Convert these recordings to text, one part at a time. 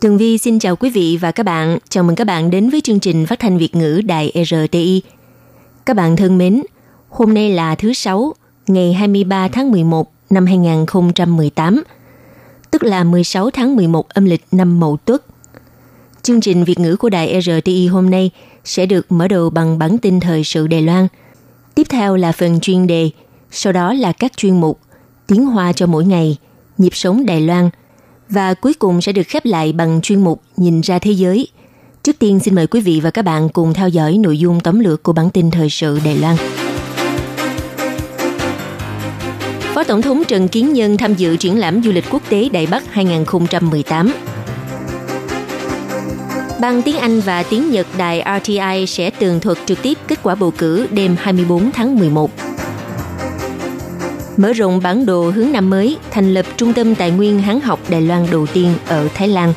Tường Vi xin chào quý vị và các bạn. Chào mừng các bạn đến với chương trình phát thanh Việt ngữ Đài RTI. Các bạn thân mến, hôm nay là thứ Sáu, ngày 23 tháng 11 năm 2018, tức là 16 tháng 11 âm lịch năm Mậu Tuất. Chương trình Việt ngữ của Đài RTI hôm nay sẽ được mở đầu bằng bản tin thời sự Đài Loan. Tiếp theo là phần chuyên đề, sau đó là các chuyên mục Tiếng Hoa cho mỗi ngày, Nhịp sống Đài Loan – và cuối cùng sẽ được khép lại bằng chuyên mục Nhìn ra thế giới. Trước tiên, xin mời quý vị và các bạn cùng theo dõi nội dung tóm lược của bản tin thời sự Đài Loan. Phó Tổng thống Trần Kiến Nhân tham dự triển lãm du lịch quốc tế Đại Bắc 2018. Bằng tiếng Anh và tiếng Nhật đài RTI sẽ tường thuật trực tiếp kết quả bầu cử đêm 24 tháng 11 mở rộng bản đồ hướng năm mới, thành lập Trung tâm Tài nguyên Hán học Đài Loan đầu tiên ở Thái Lan.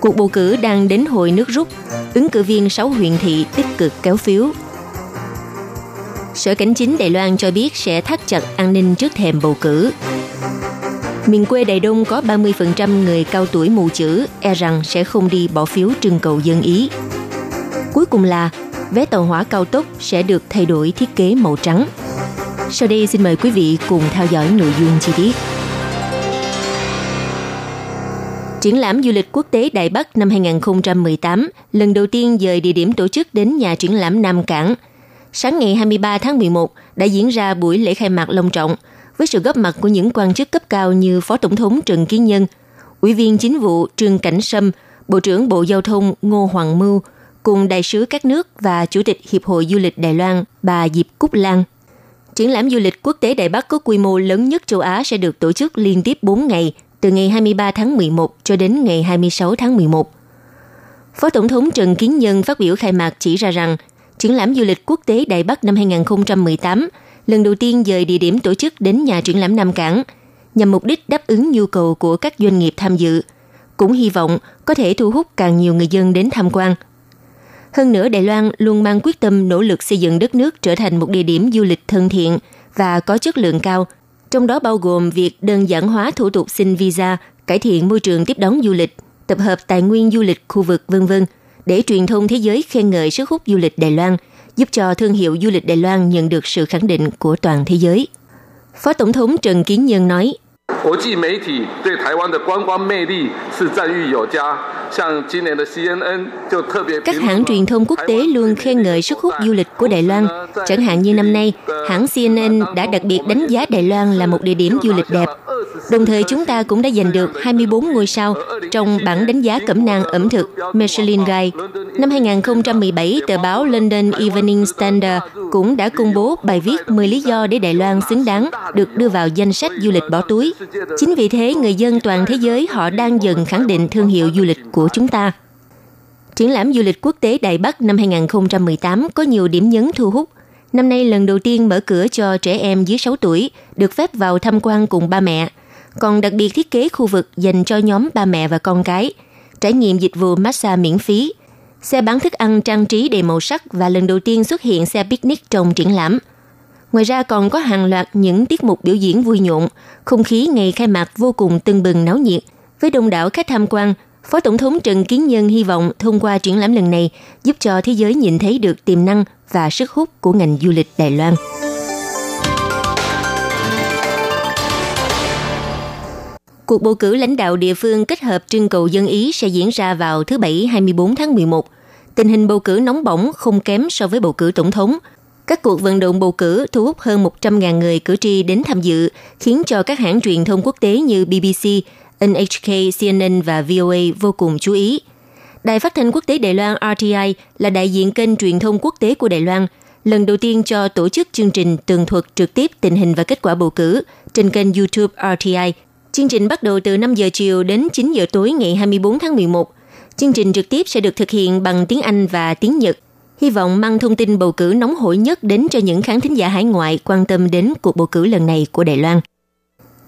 Cuộc bầu cử đang đến hồi nước rút, ứng cử viên 6 huyện thị tích cực kéo phiếu. Sở Cảnh chính Đài Loan cho biết sẽ thắt chặt an ninh trước thềm bầu cử. Miền quê Đài Đông có 30% người cao tuổi mù chữ, e rằng sẽ không đi bỏ phiếu trưng cầu dân ý. Cuối cùng là vé tàu hỏa cao tốc sẽ được thay đổi thiết kế màu trắng. Sau đây xin mời quý vị cùng theo dõi nội dung chi tiết. Triển lãm du lịch quốc tế Đại Bắc năm 2018 lần đầu tiên dời địa điểm tổ chức đến nhà triển lãm Nam Cảng. Sáng ngày 23 tháng 11 đã diễn ra buổi lễ khai mạc long trọng với sự góp mặt của những quan chức cấp cao như Phó Tổng thống Trần Kiến Nhân, Ủy viên Chính vụ Trương Cảnh Sâm, Bộ trưởng Bộ Giao thông Ngô Hoàng Mưu, cùng đại sứ các nước và Chủ tịch Hiệp hội Du lịch Đài Loan bà Diệp Cúc Lan. Triển lãm du lịch quốc tế Đại Bắc có quy mô lớn nhất châu Á sẽ được tổ chức liên tiếp 4 ngày, từ ngày 23 tháng 11 cho đến ngày 26 tháng 11. Phó Tổng thống Trần Kiến Nhân phát biểu khai mạc chỉ ra rằng, triển lãm du lịch quốc tế Đại Bắc năm 2018 lần đầu tiên dời địa điểm tổ chức đến nhà triển lãm Nam Cảng, nhằm mục đích đáp ứng nhu cầu của các doanh nghiệp tham dự, cũng hy vọng có thể thu hút càng nhiều người dân đến tham quan – hơn nữa, Đài Loan luôn mang quyết tâm nỗ lực xây dựng đất nước trở thành một địa điểm du lịch thân thiện và có chất lượng cao, trong đó bao gồm việc đơn giản hóa thủ tục xin visa, cải thiện môi trường tiếp đón du lịch, tập hợp tài nguyên du lịch khu vực v.v. để truyền thông thế giới khen ngợi sức hút du lịch Đài Loan, giúp cho thương hiệu du lịch Đài Loan nhận được sự khẳng định của toàn thế giới. Phó Tổng thống Trần Kiến Nhân nói, 国际媒体对台湾的观光魅力是赞誉有加，像今年的 CNN 就特别。Các hãng truyền thông quốc tế luôn khen ngợi sức hút du lịch của Đài Loan. Chẳng hạn như năm nay, hãng CNN đã đặc biệt đánh giá Đài Loan là một địa điểm du lịch đẹp. Đồng thời chúng ta cũng đã giành được 24 ngôi sao trong bảng đánh giá cẩm nang ẩm thực Michelin Guide. Năm 2017, tờ báo London Evening Standard cũng đã công bố bài viết 10 lý do để Đài Loan xứng đáng được đưa vào danh sách du lịch bỏ túi. Chính vì thế, người dân toàn thế giới họ đang dần khẳng định thương hiệu du lịch của chúng ta. Triển lãm du lịch quốc tế Đại Bắc năm 2018 có nhiều điểm nhấn thu hút. Năm nay lần đầu tiên mở cửa cho trẻ em dưới 6 tuổi được phép vào tham quan cùng ba mẹ, còn đặc biệt thiết kế khu vực dành cho nhóm ba mẹ và con cái, trải nghiệm dịch vụ massage miễn phí, xe bán thức ăn trang trí đầy màu sắc và lần đầu tiên xuất hiện xe picnic trong triển lãm. Ngoài ra còn có hàng loạt những tiết mục biểu diễn vui nhộn, không khí ngày khai mạc vô cùng tưng bừng náo nhiệt. Với đông đảo khách tham quan, Phó Tổng thống Trần Kiến Nhân hy vọng thông qua triển lãm lần này giúp cho thế giới nhìn thấy được tiềm năng và sức hút của ngành du lịch Đài Loan. Cuộc bầu cử lãnh đạo địa phương kết hợp trưng cầu dân Ý sẽ diễn ra vào thứ Bảy 24 tháng 11. Tình hình bầu cử nóng bỏng không kém so với bầu cử tổng thống. Các cuộc vận động bầu cử thu hút hơn 100.000 người cử tri đến tham dự, khiến cho các hãng truyền thông quốc tế như BBC, NHK, CNN và VOA vô cùng chú ý. Đài phát thanh quốc tế Đài Loan RTI là đại diện kênh truyền thông quốc tế của Đài Loan, lần đầu tiên cho tổ chức chương trình tường thuật trực tiếp tình hình và kết quả bầu cử trên kênh YouTube RTI Chương trình bắt đầu từ 5 giờ chiều đến 9 giờ tối ngày 24 tháng 11. Chương trình trực tiếp sẽ được thực hiện bằng tiếng Anh và tiếng Nhật. Hy vọng mang thông tin bầu cử nóng hổi nhất đến cho những khán thính giả hải ngoại quan tâm đến cuộc bầu cử lần này của Đài Loan.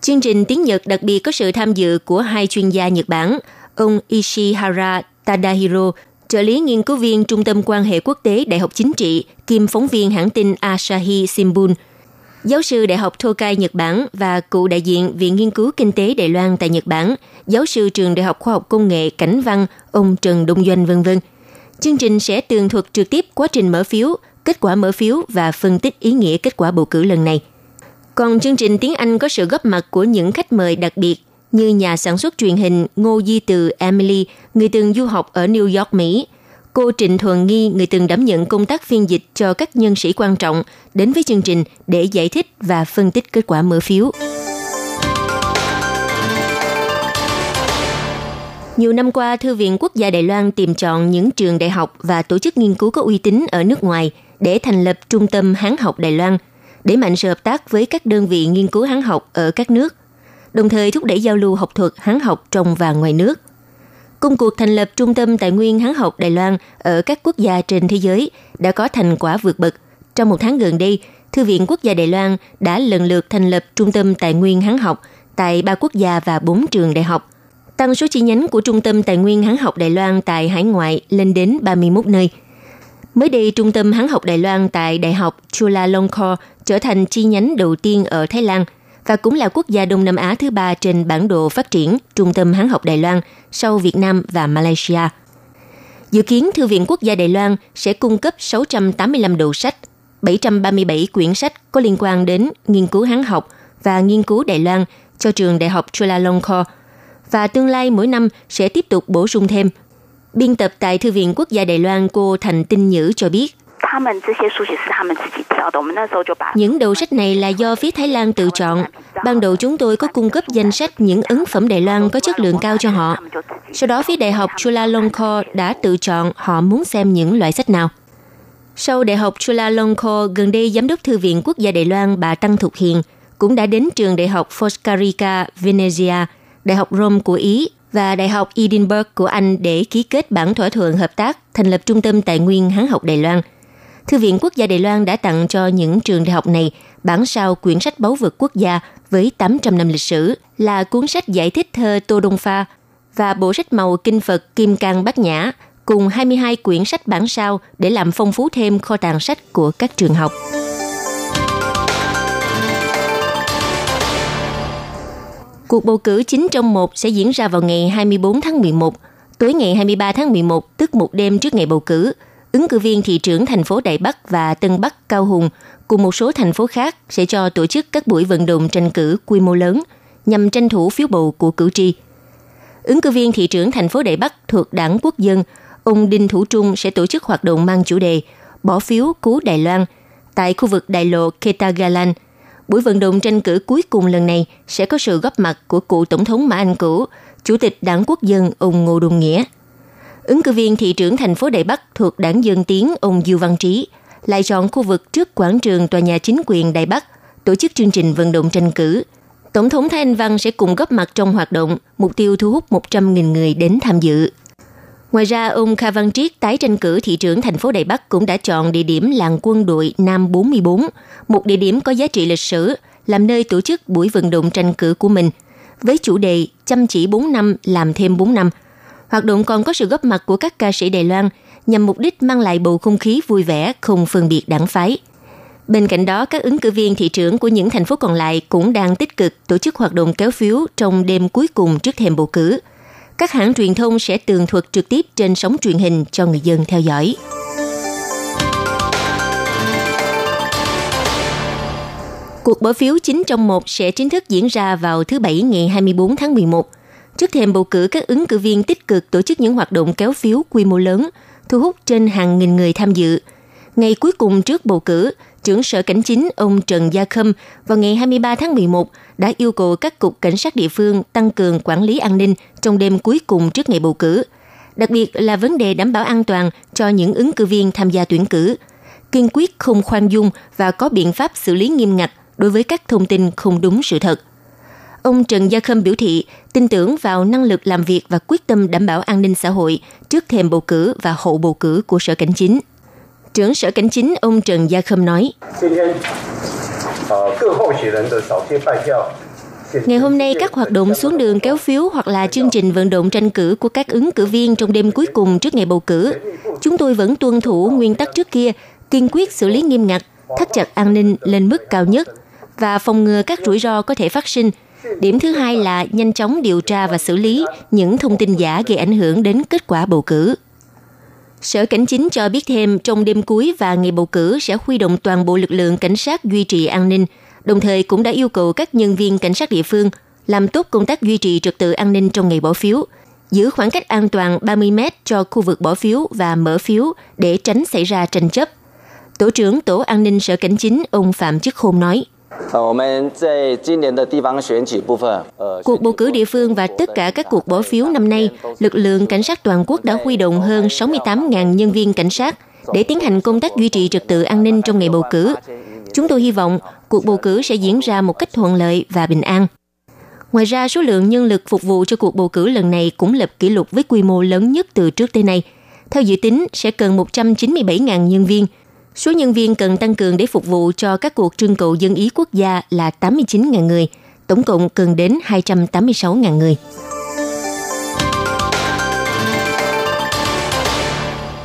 Chương trình tiếng Nhật đặc biệt có sự tham dự của hai chuyên gia Nhật Bản, ông Ishihara Tadahiro, trợ lý nghiên cứu viên Trung tâm quan hệ quốc tế Đại học Chính trị, kiêm phóng viên hãng tin Asahi Shimbun, giáo sư Đại học Tokai Nhật Bản và cựu đại diện Viện Nghiên cứu Kinh tế Đài Loan tại Nhật Bản, giáo sư trường Đại học Khoa học Công nghệ Cảnh Văn, ông Trần Đông Doanh vân vân. Chương trình sẽ tường thuật trực tiếp quá trình mở phiếu, kết quả mở phiếu và phân tích ý nghĩa kết quả bầu cử lần này. Còn chương trình tiếng Anh có sự góp mặt của những khách mời đặc biệt như nhà sản xuất truyền hình Ngô Di Từ Emily, người từng du học ở New York, Mỹ, cô Trịnh Thuần Nghi, người từng đảm nhận công tác phiên dịch cho các nhân sĩ quan trọng, đến với chương trình để giải thích và phân tích kết quả mở phiếu. Nhiều năm qua, Thư viện Quốc gia Đài Loan tìm chọn những trường đại học và tổ chức nghiên cứu có uy tín ở nước ngoài để thành lập Trung tâm Hán học Đài Loan, để mạnh sự hợp tác với các đơn vị nghiên cứu Hán học ở các nước, đồng thời thúc đẩy giao lưu học thuật Hán học trong và ngoài nước. Công cuộc thành lập Trung tâm Tài nguyên Hán học Đài Loan ở các quốc gia trên thế giới đã có thành quả vượt bậc. Trong một tháng gần đây, Thư viện Quốc gia Đài Loan đã lần lượt thành lập Trung tâm Tài nguyên Hán học tại ba quốc gia và bốn trường đại học – tăng số chi nhánh của Trung tâm Tài nguyên Hán học Đài Loan tại hải ngoại lên đến 31 nơi. Mới đây, Trung tâm Hán học Đài Loan tại Đại học Chulalongkorn trở thành chi nhánh đầu tiên ở Thái Lan và cũng là quốc gia Đông Nam Á thứ ba trên bản đồ phát triển Trung tâm Hán học Đài Loan sau Việt Nam và Malaysia. Dự kiến Thư viện Quốc gia Đài Loan sẽ cung cấp 685 đầu sách, 737 quyển sách có liên quan đến nghiên cứu Hán học và nghiên cứu Đài Loan cho trường Đại học Chulalongkorn và tương lai mỗi năm sẽ tiếp tục bổ sung thêm. Biên tập tại Thư viện Quốc gia Đài Loan cô Thành Tinh Nhữ cho biết, những đầu sách này là do phía Thái Lan tự chọn. Ban đầu chúng tôi có cung cấp danh sách những ấn phẩm Đài Loan có chất lượng cao cho họ. Sau đó phía Đại học Chulalongkorn đã tự chọn họ muốn xem những loại sách nào. Sau Đại học Chulalongkorn, gần đây Giám đốc Thư viện Quốc gia Đài Loan bà Tăng Thục Hiền cũng đã đến trường Đại học Foscarica, Venezia Đại học Rome của Ý và Đại học Edinburgh của Anh để ký kết bản thỏa thuận hợp tác thành lập Trung tâm Tài nguyên Hán học Đài Loan. Thư viện Quốc gia Đài Loan đã tặng cho những trường đại học này bản sao quyển sách báu vật quốc gia với 800 năm lịch sử là cuốn sách giải thích thơ Tô Đông Pha và bộ sách màu Kinh Phật Kim Cang Bát Nhã cùng 22 quyển sách bản sao để làm phong phú thêm kho tàng sách của các trường học. Cuộc bầu cử chính trong một sẽ diễn ra vào ngày 24 tháng 11. Tối ngày 23 tháng 11, tức một đêm trước ngày bầu cử, ứng cử viên thị trưởng thành phố Đại Bắc và Tân Bắc Cao Hùng cùng một số thành phố khác sẽ cho tổ chức các buổi vận động tranh cử quy mô lớn nhằm tranh thủ phiếu bầu của cử tri. Ứng cử viên thị trưởng thành phố Đại Bắc thuộc đảng Quốc dân, ông Đinh Thủ Trung sẽ tổ chức hoạt động mang chủ đề Bỏ phiếu cứu Đài Loan tại khu vực đại lộ Ketagalan – buổi vận động tranh cử cuối cùng lần này sẽ có sự góp mặt của cựu Tổng thống Mã Anh Cửu, Chủ tịch Đảng Quốc dân ông Ngô Đồng Nghĩa. Ứng cử viên thị trưởng thành phố Đại Bắc thuộc Đảng Dân Tiến ông Dương Văn Trí lại chọn khu vực trước quảng trường tòa nhà chính quyền Đại Bắc tổ chức chương trình vận động tranh cử. Tổng thống Thái Anh Văn sẽ cùng góp mặt trong hoạt động, mục tiêu thu hút 100.000 người đến tham dự. Ngoài ra, ông Kha Văn Triết tái tranh cử thị trưởng thành phố Đài Bắc cũng đã chọn địa điểm làng quân đội Nam 44, một địa điểm có giá trị lịch sử, làm nơi tổ chức buổi vận động tranh cử của mình, với chủ đề chăm chỉ 4 năm, làm thêm 4 năm. Hoạt động còn có sự góp mặt của các ca sĩ Đài Loan nhằm mục đích mang lại bầu không khí vui vẻ, không phân biệt đảng phái. Bên cạnh đó, các ứng cử viên thị trưởng của những thành phố còn lại cũng đang tích cực tổ chức hoạt động kéo phiếu trong đêm cuối cùng trước thềm bầu cử – các hãng truyền thông sẽ tường thuật trực tiếp trên sóng truyền hình cho người dân theo dõi. Cuộc bỏ phiếu 9 trong một sẽ chính thức diễn ra vào thứ Bảy ngày 24 tháng 11. Trước thềm bầu cử, các ứng cử viên tích cực tổ chức những hoạt động kéo phiếu quy mô lớn, thu hút trên hàng nghìn người tham dự. Ngày cuối cùng trước bầu cử, trưởng sở cảnh chính ông Trần Gia Khâm vào ngày 23 tháng 11 đã yêu cầu các cục cảnh sát địa phương tăng cường quản lý an ninh trong đêm cuối cùng trước ngày bầu cử, đặc biệt là vấn đề đảm bảo an toàn cho những ứng cử viên tham gia tuyển cử, kiên quyết không khoan dung và có biện pháp xử lý nghiêm ngặt đối với các thông tin không đúng sự thật. Ông Trần Gia Khâm biểu thị tin tưởng vào năng lực làm việc và quyết tâm đảm bảo an ninh xã hội trước thềm bầu cử và hậu bầu cử của Sở Cảnh Chính. Trưởng Sở Cảnh Chính ông Trần Gia Khâm nói, Ngày hôm nay, các hoạt động xuống đường kéo phiếu hoặc là chương trình vận động tranh cử của các ứng cử viên trong đêm cuối cùng trước ngày bầu cử. Chúng tôi vẫn tuân thủ nguyên tắc trước kia, kiên quyết xử lý nghiêm ngặt, thắt chặt an ninh lên mức cao nhất và phòng ngừa các rủi ro có thể phát sinh. Điểm thứ hai là nhanh chóng điều tra và xử lý những thông tin giả gây ảnh hưởng đến kết quả bầu cử. Sở Cảnh chính cho biết thêm trong đêm cuối và ngày bầu cử sẽ huy động toàn bộ lực lượng cảnh sát duy trì an ninh, đồng thời cũng đã yêu cầu các nhân viên cảnh sát địa phương làm tốt công tác duy trì trật tự an ninh trong ngày bỏ phiếu, giữ khoảng cách an toàn 30 mét cho khu vực bỏ phiếu và mở phiếu để tránh xảy ra tranh chấp. Tổ trưởng Tổ an ninh Sở Cảnh chính ông Phạm Chức Khôn nói. Cuộc bầu cử địa phương và tất cả các cuộc bỏ phiếu năm nay, lực lượng cảnh sát toàn quốc đã huy động hơn 68.000 nhân viên cảnh sát để tiến hành công tác duy trì trật tự an ninh trong ngày bầu cử. Chúng tôi hy vọng cuộc bầu cử sẽ diễn ra một cách thuận lợi và bình an. Ngoài ra, số lượng nhân lực phục vụ cho cuộc bầu cử lần này cũng lập kỷ lục với quy mô lớn nhất từ trước tới nay. Theo dự tính, sẽ cần 197.000 nhân viên, Số nhân viên cần tăng cường để phục vụ cho các cuộc trưng cầu dân ý quốc gia là 89.000 người, tổng cộng cần đến 286.000 người.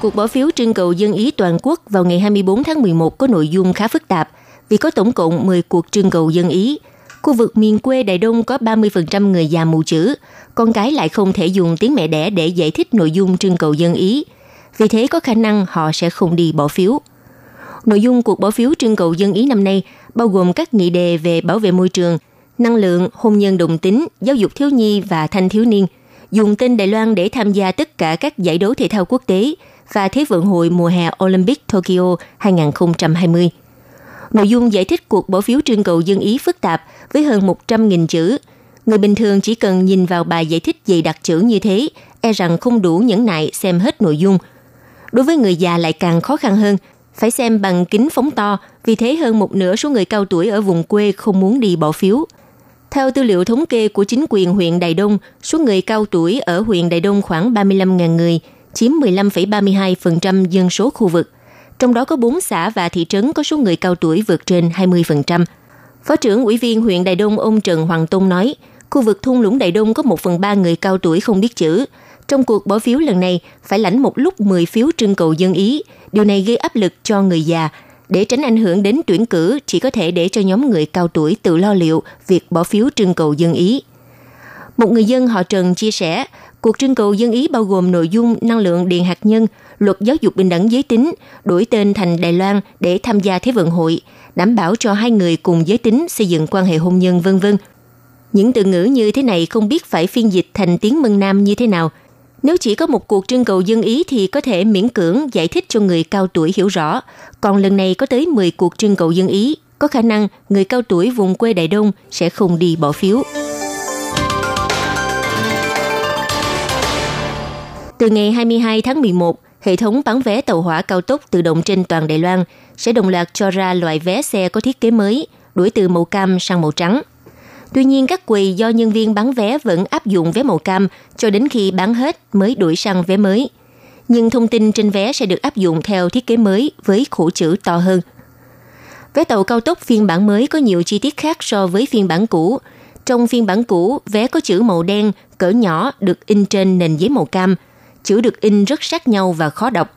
Cuộc bỏ phiếu trưng cầu dân ý toàn quốc vào ngày 24 tháng 11 có nội dung khá phức tạp vì có tổng cộng 10 cuộc trưng cầu dân ý. Khu vực miền quê Đài Đông có 30% người già mù chữ, con cái lại không thể dùng tiếng mẹ đẻ để giải thích nội dung trưng cầu dân ý. Vì thế có khả năng họ sẽ không đi bỏ phiếu. Nội dung cuộc bỏ phiếu trưng cầu dân Ý năm nay bao gồm các nghị đề về bảo vệ môi trường, năng lượng, hôn nhân đồng tính, giáo dục thiếu nhi và thanh thiếu niên, dùng tên Đài Loan để tham gia tất cả các giải đấu thể thao quốc tế và Thế vận hội mùa hè Olympic Tokyo 2020. Nội dung giải thích cuộc bỏ phiếu trưng cầu dân Ý phức tạp với hơn 100.000 chữ. Người bình thường chỉ cần nhìn vào bài giải thích dày đặc chữ như thế, e rằng không đủ nhẫn nại xem hết nội dung. Đối với người già lại càng khó khăn hơn – phải xem bằng kính phóng to, vì thế hơn một nửa số người cao tuổi ở vùng quê không muốn đi bỏ phiếu. Theo tư liệu thống kê của chính quyền huyện Đài Đông, số người cao tuổi ở huyện Đài Đông khoảng 35.000 người, chiếm 15,32% dân số khu vực. Trong đó có 4 xã và thị trấn có số người cao tuổi vượt trên 20%. Phó trưởng ủy viên huyện Đài Đông ông Trần Hoàng Tôn nói, khu vực thung lũng Đài Đông có 1 phần 3 người cao tuổi không biết chữ. Trong cuộc bỏ phiếu lần này, phải lãnh một lúc 10 phiếu trưng cầu dân ý, Điều này gây áp lực cho người già. Để tránh ảnh hưởng đến tuyển cử, chỉ có thể để cho nhóm người cao tuổi tự lo liệu việc bỏ phiếu trưng cầu dân ý. Một người dân họ Trần chia sẻ, cuộc trưng cầu dân ý bao gồm nội dung năng lượng điện hạt nhân, luật giáo dục bình đẳng giới tính, đổi tên thành Đài Loan để tham gia Thế vận hội, đảm bảo cho hai người cùng giới tính xây dựng quan hệ hôn nhân vân vân. Những từ ngữ như thế này không biết phải phiên dịch thành tiếng Mân Nam như thế nào, nếu chỉ có một cuộc trưng cầu dân ý thì có thể miễn cưỡng giải thích cho người cao tuổi hiểu rõ. Còn lần này có tới 10 cuộc trưng cầu dân ý, có khả năng người cao tuổi vùng quê Đại Đông sẽ không đi bỏ phiếu. Từ ngày 22 tháng 11, hệ thống bán vé tàu hỏa cao tốc tự động trên toàn Đài Loan sẽ đồng loạt cho ra loại vé xe có thiết kế mới, đổi từ màu cam sang màu trắng. Tuy nhiên, các quầy do nhân viên bán vé vẫn áp dụng vé màu cam cho đến khi bán hết mới đổi sang vé mới. Nhưng thông tin trên vé sẽ được áp dụng theo thiết kế mới với khổ chữ to hơn. Vé tàu cao tốc phiên bản mới có nhiều chi tiết khác so với phiên bản cũ. Trong phiên bản cũ, vé có chữ màu đen, cỡ nhỏ được in trên nền giấy màu cam. Chữ được in rất sát nhau và khó đọc.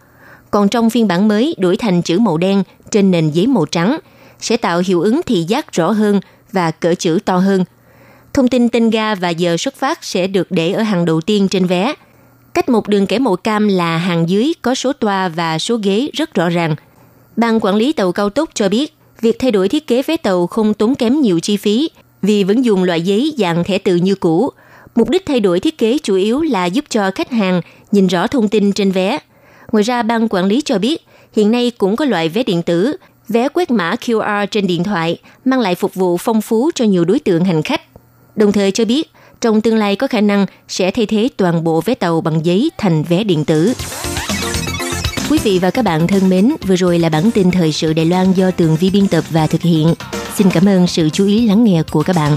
Còn trong phiên bản mới đổi thành chữ màu đen trên nền giấy màu trắng, sẽ tạo hiệu ứng thị giác rõ hơn và cỡ chữ to hơn. Thông tin tên ga và giờ xuất phát sẽ được để ở hàng đầu tiên trên vé. Cách một đường kẻ màu cam là hàng dưới có số toa và số ghế rất rõ ràng. Ban quản lý tàu cao tốc cho biết, việc thay đổi thiết kế vé tàu không tốn kém nhiều chi phí vì vẫn dùng loại giấy dạng thẻ từ như cũ. Mục đích thay đổi thiết kế chủ yếu là giúp cho khách hàng nhìn rõ thông tin trên vé. Ngoài ra, ban quản lý cho biết, hiện nay cũng có loại vé điện tử Vé quét mã QR trên điện thoại mang lại phục vụ phong phú cho nhiều đối tượng hành khách. Đồng thời cho biết, trong tương lai có khả năng sẽ thay thế toàn bộ vé tàu bằng giấy thành vé điện tử. Quý vị và các bạn thân mến, vừa rồi là bản tin thời sự Đài Loan do Tường Vi biên tập và thực hiện. Xin cảm ơn sự chú ý lắng nghe của các bạn.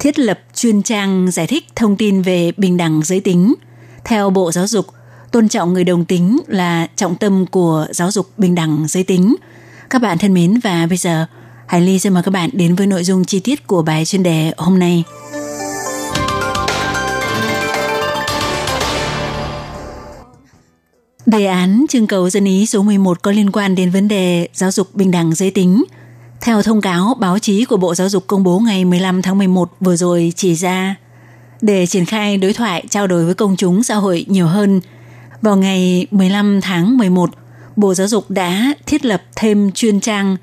Thiết lập chuyên trang giải thích thông tin về bình đẳng giới tính. Theo Bộ Giáo dục, tôn trọng người đồng tính là trọng tâm của giáo dục bình đẳng giới tính. Các bạn thân mến và bây giờ Hải Ly xin mời các bạn đến với nội dung chi tiết của bài chuyên đề hôm nay. Đề án trưng cầu dân ý số 11 có liên quan đến vấn đề giáo dục bình đẳng giới tính. Theo thông cáo báo chí của Bộ Giáo dục công bố ngày 15 tháng 11 vừa rồi chỉ ra, để triển khai đối thoại trao đổi với công chúng xã hội nhiều hơn, vào ngày 15 tháng 11, Bộ Giáo dục đã thiết lập thêm chuyên trang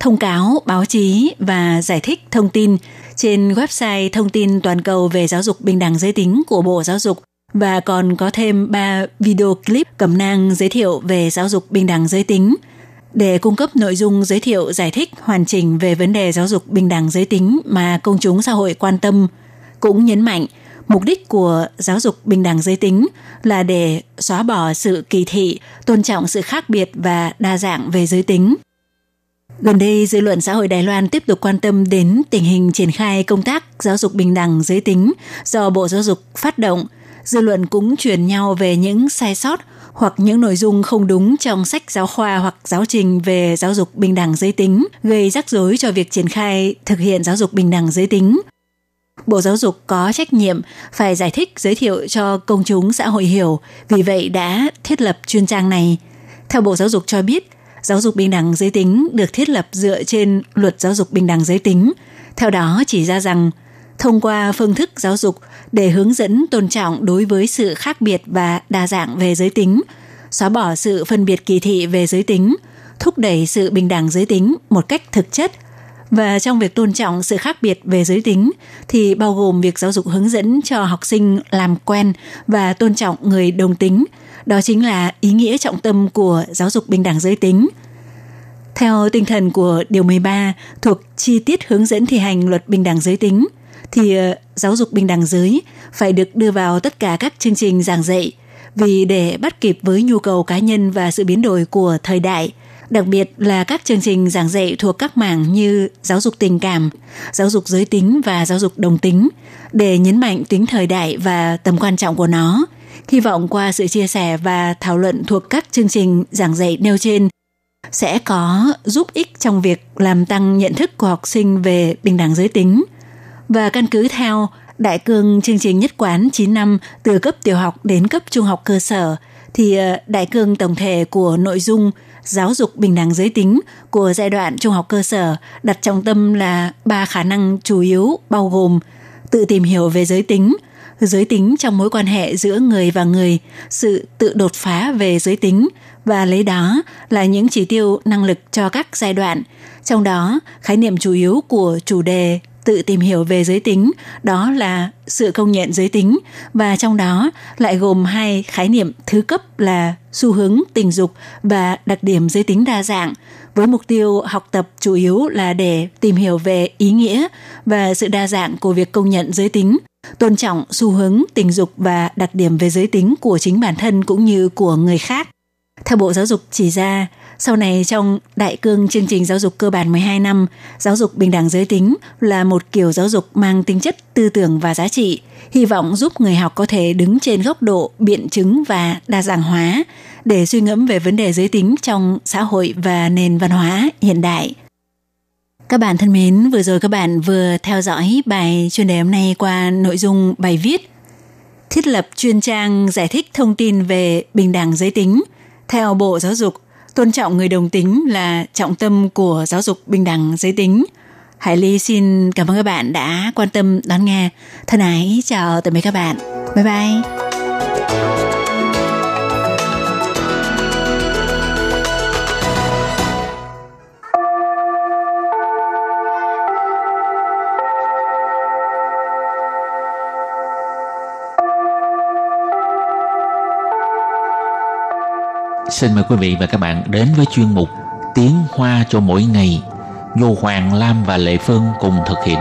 thông cáo báo chí và giải thích thông tin trên website thông tin toàn cầu về giáo dục bình đẳng giới tính của Bộ Giáo dục. Và còn có thêm 3 video clip cẩm nang giới thiệu về giáo dục bình đẳng giới tính để cung cấp nội dung giới thiệu giải thích hoàn chỉnh về vấn đề giáo dục bình đẳng giới tính mà công chúng xã hội quan tâm cũng nhấn mạnh mục đích của giáo dục bình đẳng giới tính là để xóa bỏ sự kỳ thị tôn trọng sự khác biệt và đa dạng về giới tính. Gần đây, dư luận xã hội Đài Loan tiếp tục quan tâm đến tình hình triển khai công tác giáo dục bình đẳng giới tính do Bộ Giáo dục phát động – dư luận cũng truyền nhau về những sai sót hoặc những nội dung không đúng trong sách giáo khoa hoặc giáo trình về giáo dục bình đẳng giới tính, gây rắc rối cho việc triển khai thực hiện giáo dục bình đẳng giới tính. Bộ Giáo dục có trách nhiệm phải giải thích giới thiệu cho công chúng xã hội hiểu, vì vậy đã thiết lập chuyên trang này. Theo Bộ Giáo dục cho biết, giáo dục bình đẳng giới tính được thiết lập dựa trên luật giáo dục bình đẳng giới tính. Theo đó chỉ ra rằng thông qua phương thức giáo dục để hướng dẫn tôn trọng đối với sự khác biệt và đa dạng về giới tính, xóa bỏ sự phân biệt kỳ thị về giới tính, thúc đẩy sự bình đẳng giới tính một cách thực chất và trong việc tôn trọng sự khác biệt về giới tính thì bao gồm việc giáo dục hướng dẫn cho học sinh làm quen và tôn trọng người đồng tính. Đó chính là ý nghĩa trọng tâm của giáo dục bình đẳng giới tính. Theo tinh thần của Điều 13 thuộc chi tiết hướng dẫn thi hành luật bình đẳng giới tính – thì ờ, giáo dục bình đẳng giới phải được đưa vào tất cả các chương trình giảng dạy vì để bắt kịp với nhu cầu cá nhân và sự biến đổi của thời đại, đặc biệt là các chương trình giảng dạy thuộc các mảng như giáo dục tình cảm, giáo dục giới tính và giáo dục đồng tính để nhấn mạnh tính thời đại và tầm quan trọng của nó. Hy vọng qua sự chia sẻ và thảo luận thuộc các chương trình giảng dạy nêu trên sẽ có giúp ích trong việc làm tăng nhận thức của học sinh về bình đẳng giới tính – và căn cứ theo đại cương chương trình nhất quán 9 năm từ cấp tiểu học đến cấp trung học cơ sở thì ờ, đại cương tổng thể của nội dung giáo dục bình đẳng giới tính của giai đoạn trung học cơ sở đặt trọng tâm là ba khả năng chủ yếu bao gồm tự tìm hiểu về giới tính, giới tính trong mối quan hệ giữa người và người, sự tự đột phá về giới tính và lấy đó là những chỉ tiêu năng lực cho các giai đoạn. Trong đó, khái niệm chủ yếu của chủ đề tự tìm hiểu về giới tính, đó là sự công nhận giới tính và trong đó lại gồm hai khái niệm thứ cấp là xu hướng tình dục và đặc điểm giới tính đa dạng với mục tiêu học tập chủ yếu là để tìm hiểu về ý nghĩa và sự đa dạng của việc công nhận giới tính tôn trọng xu hướng tình dục và đặc điểm về giới tính của chính bản thân cũng như của người khác. Theo Bộ Giáo dục chỉ ra, sau này trong đại cương chương trình giáo dục cơ bản 12 năm, giáo dục bình đẳng giới tính là một kiểu giáo dục mang tính chất tư tưởng và giá trị, hy vọng giúp người học có thể đứng trên góc độ biện chứng và đa dạng hóa để suy ngẫm về vấn đề giới tính trong xã hội và nền văn hóa hiện đại. Các bạn thân mến, vừa rồi các bạn vừa theo dõi bài chuyên đề hôm nay qua nội dung bài viết Thiết lập chuyên trang giải thích thông tin về bình đẳng giới tính theo Bộ Giáo dục tôn trọng người đồng tính là trọng tâm của giáo dục bình đẳng giới tính. Hải Ly xin cảm ơn các bạn đã quan tâm đón nghe. Thân ái chào tạm biệt các bạn. Bye bye. Xin mời quý vị và các bạn đến với chuyên mục Tiếng Hoa cho mỗi ngày do Hoàng Lam và Lệ Phương cùng thực hiện.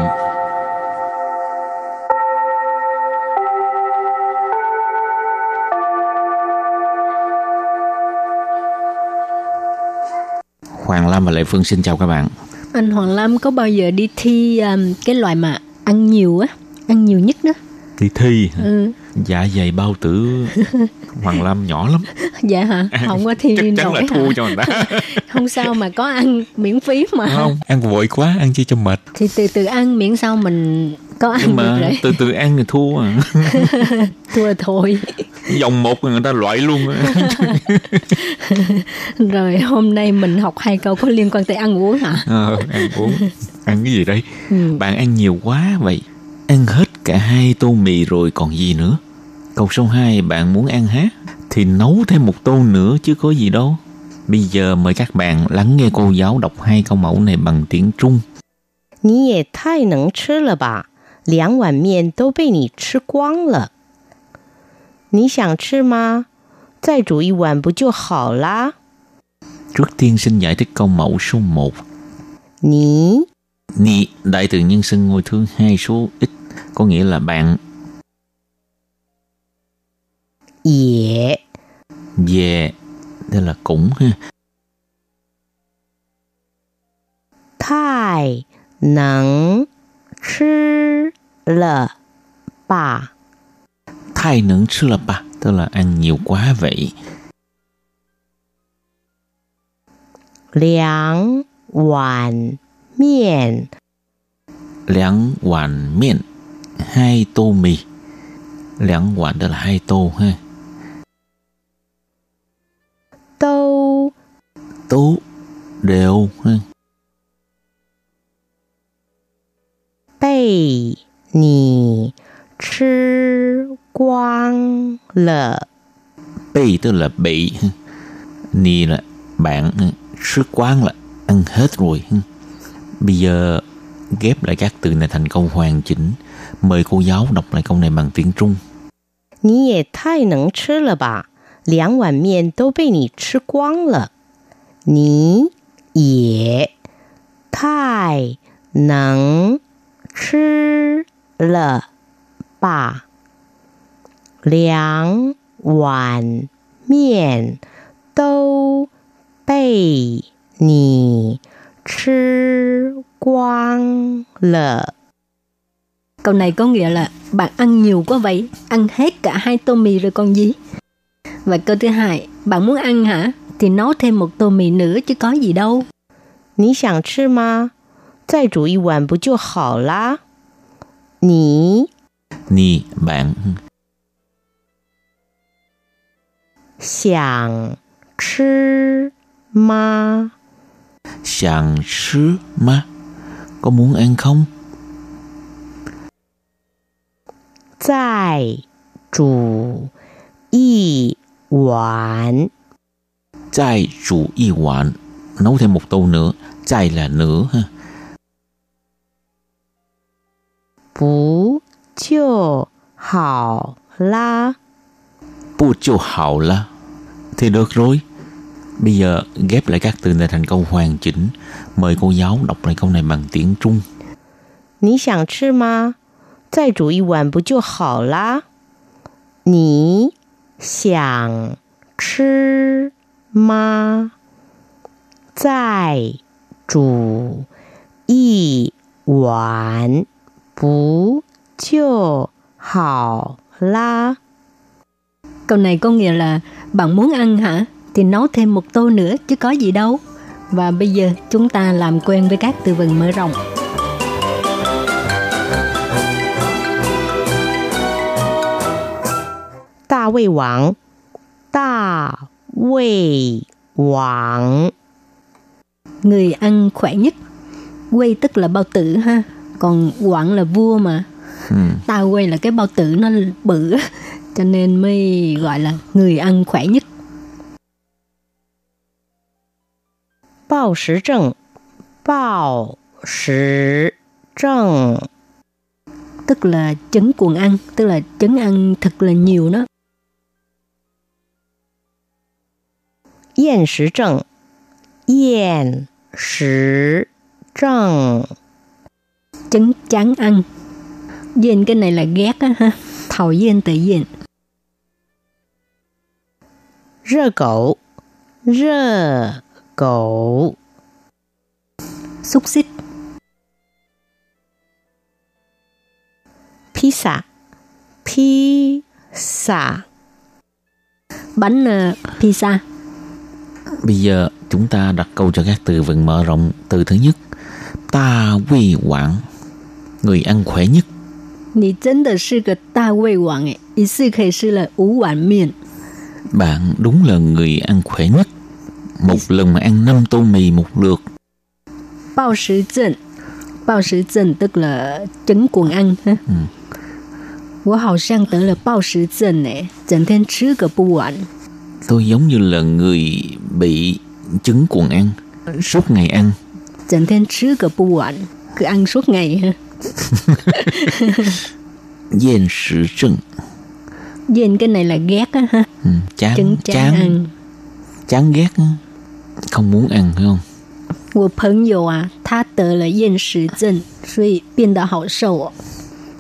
Hoàng Lam và Lệ Phương xin chào các bạn. Anh Hoàng Lam có bao giờ đi thi um, cái loại mà ăn nhiều á, ăn nhiều nhất đó? Thi hả? Ừ. Dạ dày bao tử Hoàng Lam nhỏ lắm. Dạ hả? Không có thi Chắc chắn nổi là hả? thua cho người ta. Không sao mà có ăn miễn phí mà. Không, ăn vội quá, ăn chi cho mệt. Thì từ từ ăn miễn sao mình có ăn Nhưng mà rồi. từ từ ăn thì thua à. Thua thôi. Vòng một người ta loại luôn. Rồi hôm nay mình học hai câu có liên quan tới ăn uống hả? Ờ, ăn uống ăn cái gì đây Ừ. bạn ăn nhiều quá vậy ăn hết cả hai tô mì rồi còn gì nữa câu số 2 bạn muốn ăn hát thì nấu thêm một tô nữa chứ có gì đâu bây giờ mời các bạn lắng nghe cô giáo đọc hai câu mẫu này bằng tiếng trung 你也太能吃了吧！两碗面都被你吃光了。你想吃吗？再煮一碗不就好啦？ trước tiên xin giải thích câu mẫu số 1你 Nì đại từ nhân xưng ngôi thứ hai số ít có nghĩa là bạn. Dễ. Dễ, tức là cũng ha. Thai nắng chứ lợ bà. Thai nắng chứ lợ bà, tức là ăn nhiều quá vậy. Liang hoàn miên. Liang hoàn miên hai tô mì. Lãng quản đó là hai tô ha. Tô. Tô đều ha. Bị nì chứ quang lợ. Bị tức là bị nì là bạn chứ quang là ăn hết rồi bây giờ ghép lại các từ này thành câu hoàn chỉnh mời cô giáo đọc lại câu này bằng tiếng trung 你也太能吃了吧！两碗面都被你吃光了。你也太能吃了吧！两碗面都被你吃 光了。 Câu này có nghĩa là bạn ăn nhiều quá vậy, ăn hết cả hai tô mì rồi còn gì. Và câu thứ hai, bạn muốn ăn hả? Thì nấu thêm một tô mì nữa chứ có gì đâu. 你想吃吗？再煮一碗不就好啦？你 nì bạn ha. 想吃吗？ sàng sư má có muốn ăn không? Zài chủ y wán Zài chủ y wán Nấu thêm một tô nữa. Zài là nữa ha. Bú chiêu hảo la. Bú chiêu hảo la. Thì được rồi. bây giờ ghép lại các từ này thành câu hoàn chỉnh mời cô giáo đọc lại câu này bằng tiếng trung 你想吃吗？再煮一碗不就好啦？你想吃吗？再煮一碗不就好啦？ Câu này có nghĩa là bạn muốn ăn hả? thì nấu thêm một tô nữa chứ có gì đâu. Và bây giờ chúng ta làm quen với các từ vựng mở rộng. Đa Vệ Wang Đa Vệ Wang Người ăn khỏe nhất Quay tức là bao tử ha Còn quảng là vua mà ừ. Ta quay là cái bao tử nó bự Cho nên mới gọi là người ăn khỏe nhất 暴食症，暴食症， Tức là chứng cuồng ăn. Tức là chứng ăn thật là nhiều đó. 厌食症，厌食症， Chứng chán ăn. Yên cái này là ghét á ha. Thảo yên tự yên. 热狗，热 狗， Xúc xích. 披萨，披萨， Bánh ờ, pizza. Bây giờ chúng ta đặt câu cho các từ vựng mở rộng. Từ thứ nhất, ta quy quảng, người ăn khỏe nhất. 你真的是个大胃王诶，一次可以吃了五碗面。 Bạn đúng là người ăn khỏe nhất. Một lần mà ăn 5 tô mì một lượt. 暴食症，暴食症 tức là chứng cuồng ăn ha. Ừ. 我好像得了暴食症呢，整天吃个不完。 Tôi giống như là người bị chứng cuồng ăn, suốt ngày ăn. 整天吃个不完，cứ ăn suốt ngày ha. Gian sự trừng, Dên cái này là ghét á ha, ừ, chán, chứng chán, chán, ăn. chán ghét, á. không muốn ăn phải không? 我朋友啊，他得了厌食症，所以变得好瘦哦。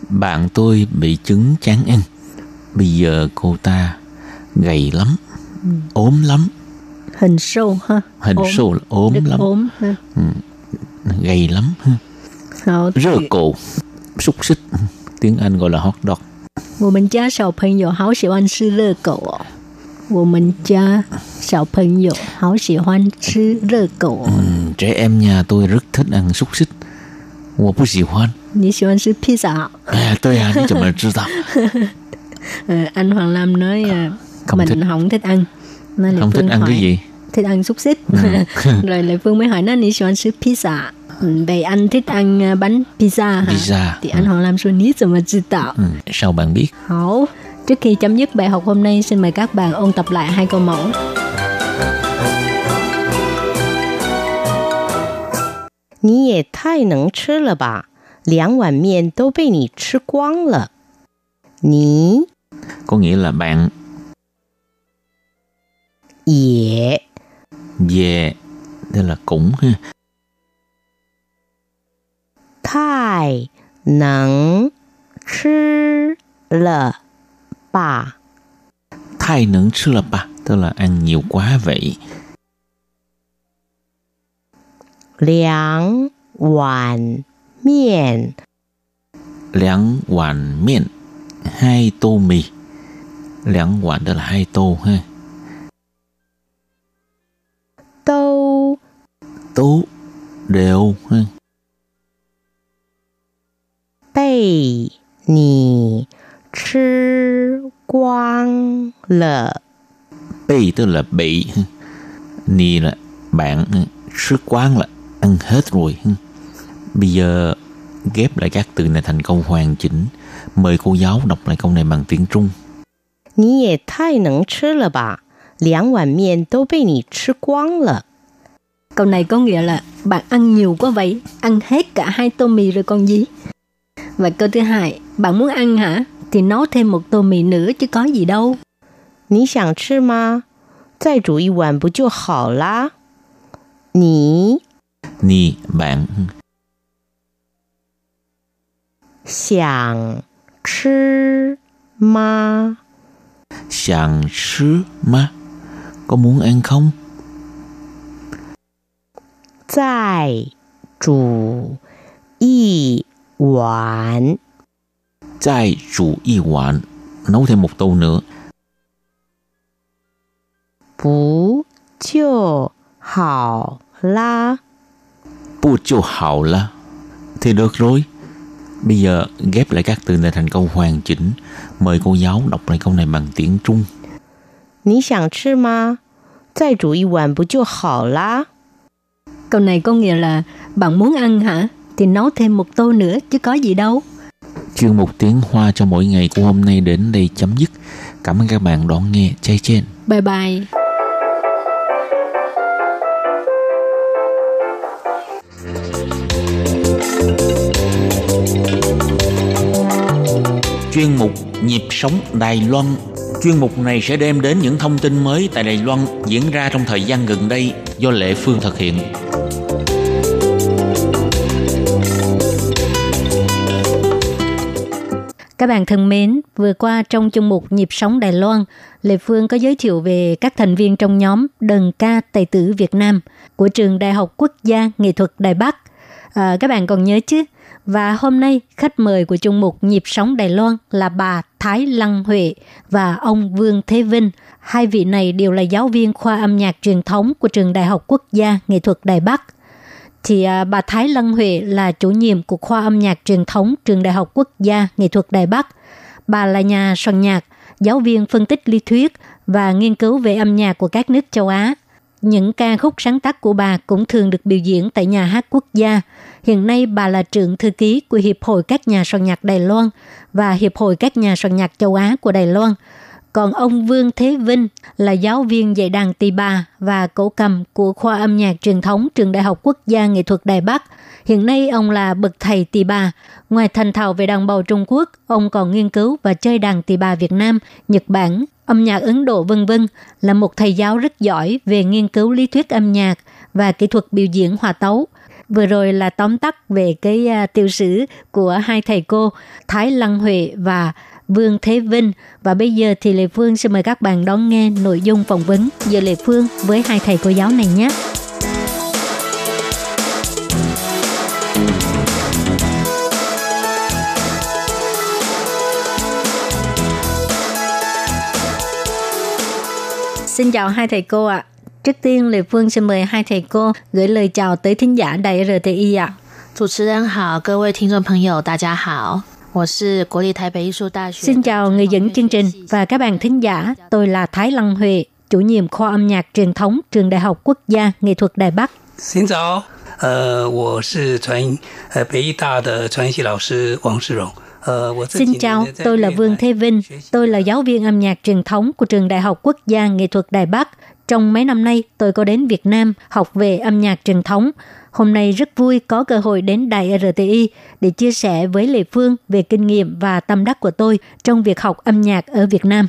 Bạn tôi bị chứng chán ăn. Bây giờ cô ta gầy lắm, ốm lắm, 很瘦哈， hình ốm, xô là ốm rất lắm, ốm ha. gầy lắm. ha. Hảo, Rơ cổ, xúc xích, tiếng Anh gọi là hot dog. 我们家小朋友好喜欢吃热狗哦。 我们家小朋友好喜欢吃热狗哦。 Ừ, trẻ em nhà tôi rất thích ăn xúc xích. 我不喜欢。你喜欢吃披萨？ À, tôi à,你怎么知道？ Ờ, anh Hoàng Lam nói ờ, Không mình thích. không thích ăn. Nên Lệ Không thích Phương ăn hỏi, cái gì? Thích ăn xúc xích. Rồi Lệ Phương mới hỏi nó你喜欢吃 pizza. Ừ, Vậy anh thích ăn ờ, bánh pizza hả? Pizza. Thì anh Hoàng Lam nói 你怎么知道？ Ừ, sao bạn biết? Hảo. Trước khi chấm dứt bài học hôm nay, xin mời các bạn ôn tập lại hai câu mẫu. Nì yè tai nâng chơ lờ bà, liang wàn miên đâu bị nì chư quang lờ. Nì có nghĩa là bạn. Yè Yè Đây là cũng ha. Tai nâng chư lờ 吧！ Thay nướng sư là ba tức là ăn nhiều quá vậy. 两碗面 Láng hoàn miệng hai tô mì. Láng hoàn tức là hai tô ha. 都 Tô đều ha. 被你 吃光了。 Bị tức là bị ha. Nì là bạn ha. Sức quán là ăn hết rồi ha. Bây giờ ghép lại các từ này thành câu hoàn chỉnh. Mời cô giáo đọc lại câu này bằng tiếng Trung. 你也太能吃了吧！两碗面都被你吃光了。 Câu này có nghĩa là bạn ăn nhiều quá vậy, ăn hết cả hai tô mì rồi còn gì. Và câu thứ hai, bạn muốn ăn hả? Thì nấu thêm một tô mì nữa chứ có gì đâu. 你想吃吗？再煮一碗不就好啦？你 Nì bạn ha. 想吃吗？ Sàng sư ma Có muốn ăn không? 再煮一碗 Chai chủ y hoạn Nấu thêm một tô nữa 不就好啦？ Bu cho hào la Thì được rồi Bây giờ ghép lại các từ này thành câu hoàn chỉnh Mời cô giáo đọc lại câu này bằng tiếng Trung 你想吃吗？再煮一碗不就好啦？ Câu này có nghĩa là bạn muốn ăn hả? Thì nấu thêm một tô nữa chứ có gì đâu. Chuyên mục tiếng Hoa cho mỗi ngày của hôm nay đến đây chấm dứt Cảm ơn các bạn đón nghe Chay trên Bye bye. Chuyên mục Nhịp sống Đài Loan Chuyên mục này sẽ đem đến những thông tin mới tại Đài Loan diễn ra trong thời gian gần đây do Lệ Phương thực hiện. Các bạn thân mến, vừa qua trong chương mục Nhịp sống Đài Loan, Lê Phương có giới thiệu về các thành viên trong nhóm Đần ca Tài tử Việt Nam của trường Đại học Quốc gia Nghệ thuật Đài Bắc. À, các bạn còn nhớ chứ? Và hôm nay, khách mời của Chung mục Nhịp sống Đài Loan là bà Thái Lăng Huệ và ông Vương Thế Vinh. Hai vị này đều là giáo viên khoa âm nhạc truyền thống của trường Đại học Quốc gia Nghệ thuật Đài Bắc thì à, bà Thái Lân Huệ là chủ nhiệm của khoa âm nhạc truyền thống trường Đại học Quốc gia Nghệ thuật Đài Bắc. Bà là nhà soạn nhạc, giáo viên phân tích lý thuyết và nghiên cứu về âm nhạc của các nước châu Á. Những ca khúc sáng tác của bà cũng thường được biểu diễn tại nhà hát quốc gia. Hiện nay bà là trưởng thư ký của Hiệp hội các nhà soạn nhạc Đài Loan và Hiệp hội các nhà soạn nhạc châu Á của Đài Loan – còn ông Vương Thế Vinh là giáo viên dạy đàn tỳ bà và cổ cầm của khoa âm nhạc truyền thống trường Đại học Quốc gia Nghệ thuật Đài Bắc. Hiện nay ông là bậc thầy tỳ bà. Ngoài thành thạo về đàn bầu Trung Quốc, ông còn nghiên cứu và chơi đàn tỳ bà Việt Nam, Nhật Bản, âm nhạc Ấn Độ vân vân. Là một thầy giáo rất giỏi về nghiên cứu lý thuyết âm nhạc và kỹ thuật biểu diễn hòa tấu vừa rồi là tóm tắt về cái à, uh, tiêu sử của hai thầy cô Thái Lăng Huệ và Vương Thế Vinh. Và bây giờ thì Lê Phương xin mời các bạn đón nghe nội dung phỏng vấn giữa Lê Phương với hai thầy cô giáo này nhé. Xin chào hai thầy cô ạ. À. Trước tiên, Lê Phương xin mời hai thầy cô gửi lời chào tới thính giả đài RTI ạ. À. 主持人好，各位听众朋友，大家好。 Xin chào người dẫn chương trình và các bạn thính giả. Tôi là Thái Lăng Huệ, chủ nhiệm khoa âm nhạc truyền thống trường Đại học Quốc gia Nghệ thuật Đài Bắc. Xin chào, 呃，我是传呃北艺大的传习老师王世荣。Xin chào, tôi là Vương Thế Vinh. Tôi là giáo viên âm nhạc truyền thống của trường Đại học Quốc gia Nghệ thuật Đài Bắc. Trong mấy năm nay, tôi có đến Việt Nam học về âm nhạc truyền thống. Hôm nay rất vui có cơ hội đến Đài RTI để chia sẻ với Lê Phương về kinh nghiệm và tâm đắc của tôi trong việc học âm nhạc ở Việt Nam.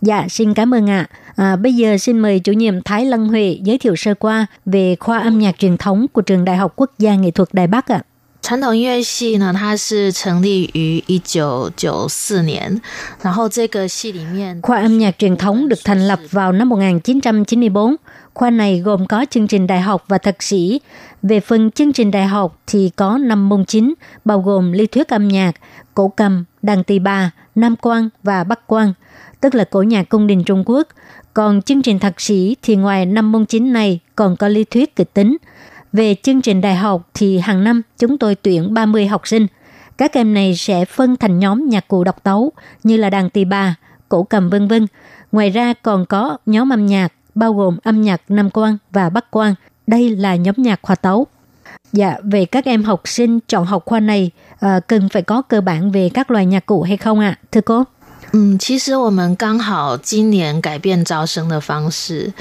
Dạ, xin cảm ơn ạ. À, bây giờ xin mời chủ nhiệm Thái Lân Huệ giới thiệu sơ qua về khoa âm nhạc truyền thống của Trường Đại học Quốc gia Nghệ thuật Đài Bắc ạ. 传统音乐系呢，它是成立于一九九四年，然后这个系里面 khoa âm nhạc truyền thống được thành lập vào năm 1994. Khoa này gồm có chương trình đại học và thạc sĩ. Về phần chương trình đại học thì có 5 môn chính, bao gồm lý thuyết âm nhạc, cổ cầm, đàn tỳ bà, nam quan và bắc quan, tức là cổ nhạc cung đình Trung Quốc. Còn chương trình thạc sĩ thì ngoài 5 môn chính này còn có lý thuyết kịch tính – về chương trình đại học thì hàng năm chúng tôi tuyển 30 học sinh. Các em này sẽ phân thành nhóm nhạc cụ độc tấu như là đàn tỳ bà, cổ cầm vân vân. Ngoài ra còn có nhóm âm nhạc bao gồm âm nhạc Nam Quan và Bắc Quan. Đây là nhóm nhạc hòa tấu. Dạ, về các em học sinh chọn học khoa này, à, cần phải có cơ bản về các loài nhạc cụ hay không ạ, à? thưa cô? 嗯，其实我们刚好今年改变招生的方式，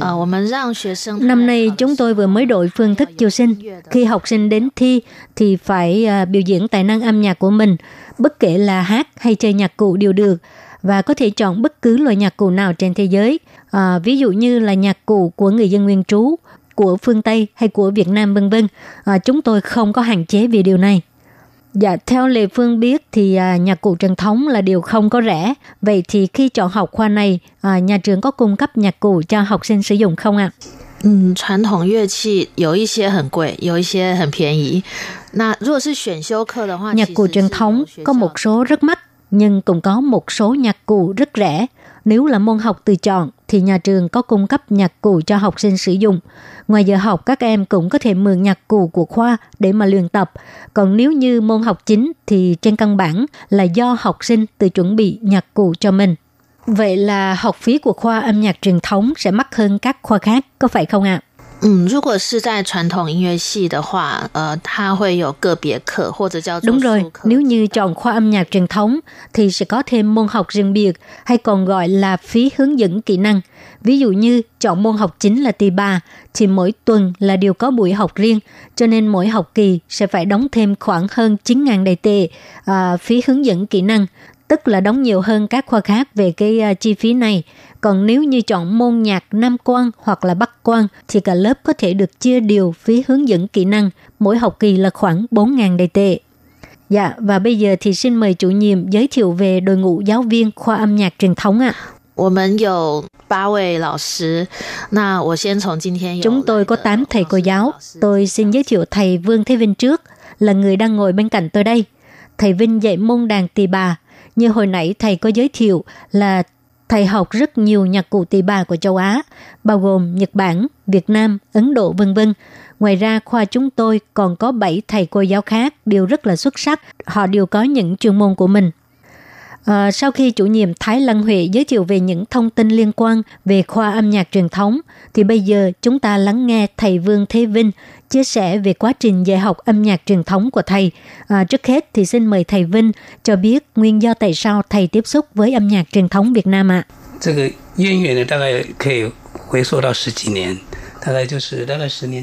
呃，我们让学生 năm nay chúng tôi vừa mới đổi phương thức chiêu sinh. Khi học sinh đến thi thì phải uh, biểu diễn tài năng âm nhạc của mình, bất kể là hát hay chơi nhạc cụ đều được và có thể chọn bất cứ loại nhạc cụ nào trên thế giới. À, ví dụ như là nhạc cụ của người dân nguyên trú, của phương Tây hay của Việt Nam vân vân. À, chúng tôi không có hạn chế về điều này. Dạ, theo Lê Phương biết thì à, nhạc cụ truyền thống là điều không có rẻ. Vậy thì khi chọn học khoa này, à, nhà trường có cung cấp nhạc cụ cho học sinh sử dụng không ạ? À? 嗯，传统乐器有一些很贵，有一些很便宜。那如果是选修课的话，nhạc cụ truyền thống có một số rất mắc, nhưng cũng có một số nhạc cụ rất rẻ. Nếu là môn học tự chọn thì nhà trường có cung cấp nhạc cụ cho học sinh sử dụng. Ngoài giờ học các em cũng có thể mượn nhạc cụ của khoa để mà luyện tập. Còn nếu như môn học chính thì trên căn bản là do học sinh tự chuẩn bị nhạc cụ cho mình. Vậy là học phí của khoa âm nhạc truyền thống sẽ mắc hơn các khoa khác, có phải không ạ? À? 嗯，如果是在传统音乐系的话，呃，它会有个别课或者叫 Đúng rồi, nếu như chọn khoa âm nhạc truyền thống thì sẽ có thêm môn học riêng biệt hay còn gọi là phí hướng dẫn kỹ năng. Ví dụ như chọn môn học chính là tỳ bà thì mỗi tuần là đều có buổi học riêng, cho nên mỗi học kỳ sẽ phải đóng thêm khoảng hơn 9.000 đầy tệ à, phí hướng dẫn kỹ năng. tức là đóng nhiều hơn các khoa khác về cái uh, chi phí này. Còn nếu như chọn môn nhạc Nam quan hoặc là Bắc quan thì cả lớp có thể được chia điều phí hướng dẫn kỹ năng, mỗi học kỳ là khoảng 4.000 đầy tệ. Dạ, và bây giờ thì xin mời chủ nhiệm giới thiệu về đội ngũ giáo viên khoa âm nhạc truyền thống ạ. À. 我们有八位老师，那我先从今天 Chúng tôi có 8 thầy cô giáo. Tôi xin giới thiệu thầy Vương Thế Vinh trước, là người đang ngồi bên cạnh tôi đây. Thầy Vinh dạy môn đàn tỳ bà. Như hồi nãy thầy có giới thiệu là thầy học rất nhiều nhạc cụ tỳ bà của châu Á, bao gồm Nhật Bản, Việt Nam, Ấn Độ vân vân. Ngoài ra, khoa chúng tôi còn có 7 thầy cô giáo khác đều rất là xuất sắc. Họ đều có những chuyên môn của mình. À, sau khi chủ nhiệm Thái Lăng Huệ giới thiệu về những thông tin liên quan về khoa âm nhạc truyền thống, thì bây giờ chúng ta lắng nghe thầy Vương Thế Vinh chia sẻ về quá trình dạy học âm nhạc truyền thống của thầy. À, trước hết thì xin mời thầy Vinh cho biết nguyên do tại sao thầy tiếp xúc với âm nhạc truyền thống Việt Nam ạ. À. 这个渊源呢，大概可以回溯到十几年。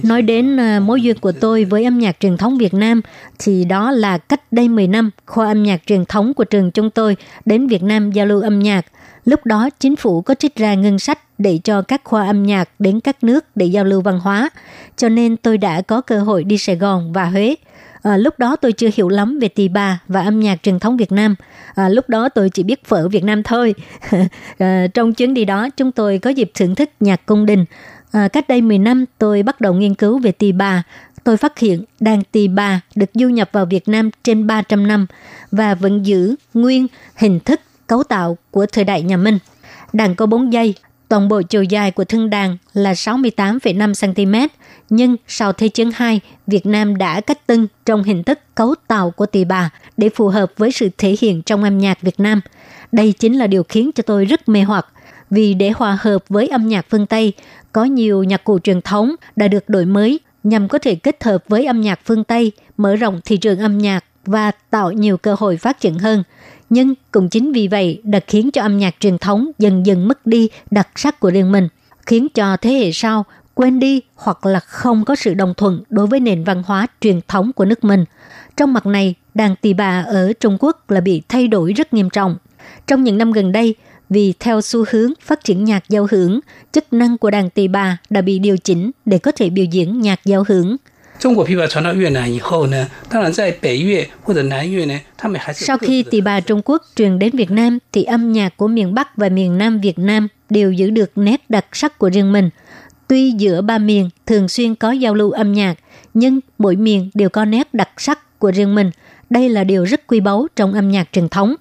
Nói đến ờ, mối duyên của tôi với âm nhạc truyền thống Việt Nam thì đó là cách đây 10 năm, khoa âm nhạc truyền thống của trường chúng tôi đến Việt Nam giao lưu âm nhạc. Lúc đó chính phủ có trích ra ngân sách để cho các khoa âm nhạc đến các nước để giao lưu văn hóa. Cho nên tôi đã có cơ hội đi Sài Gòn và Huế. À, lúc đó tôi chưa hiểu lắm về tỳ bà và âm nhạc truyền thống Việt Nam. À, lúc đó tôi chỉ biết phở Việt Nam thôi. à, trong chuyến đi đó chúng tôi có dịp thưởng thức nhạc cung đình. À, cách đây 10 năm tôi bắt đầu nghiên cứu về tỳ bà. Tôi phát hiện đàn tỳ bà được du nhập vào Việt Nam trên 300 năm và vẫn giữ nguyên hình thức cấu tạo của thời đại nhà Minh. Đàn có 4 dây, toàn bộ chiều dài của thân đàn là 68,5 cm, nhưng sau Thế chiến 2, Việt Nam đã cách tân trong hình thức cấu tạo của tỳ bà để phù hợp với sự thể hiện trong âm nhạc Việt Nam. Đây chính là điều khiến cho tôi rất mê hoặc vì để hòa hợp với âm nhạc phương Tây, có nhiều nhạc cụ truyền thống đã được đổi mới nhằm có thể kết hợp với âm nhạc phương Tây, mở rộng thị trường âm nhạc và tạo nhiều cơ hội phát triển hơn. Nhưng cũng chính vì vậy đã khiến cho âm nhạc truyền thống dần dần mất đi đặc sắc của riêng mình, khiến cho thế hệ sau quên đi hoặc là không có sự đồng thuận đối với nền văn hóa truyền thống của nước mình. Trong mặt này, đàn tỳ bà ở Trung Quốc là bị thay đổi rất nghiêm trọng. Trong những năm gần đây, vì theo xu hướng phát triển nhạc giao hưởng, chức năng của đàn tỳ bà đã bị điều chỉnh để có thể biểu diễn nhạc giao hưởng. Sau khi tỳ bà Trung Quốc truyền đến Việt Nam, thì âm nhạc của miền Bắc và miền Nam Việt Nam đều giữ được nét đặc sắc của riêng mình. Tuy giữa ba miền thường xuyên có giao lưu âm nhạc, nhưng mỗi miền đều có nét đặc sắc của riêng mình. Đây là điều rất quý báu trong âm nhạc truyền thống.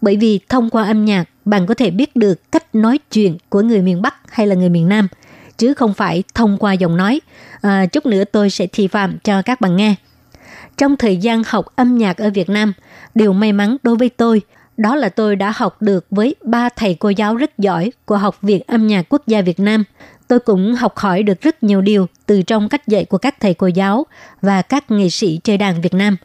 Bởi vì thông qua âm nhạc, bạn có thể biết được cách nói chuyện của người miền Bắc hay là người miền Nam, chứ không phải thông qua giọng nói. À, chút nữa tôi sẽ thi phạm cho các bạn nghe. Trong thời gian học âm nhạc ở Việt Nam, điều may mắn đối với tôi đó là tôi đã học được với ba thầy cô giáo rất giỏi của Học viện Âm nhạc Quốc gia Việt Nam. Tôi cũng học hỏi được rất nhiều điều từ trong cách dạy của các thầy cô giáo và các nghệ sĩ chơi đàn Việt Nam.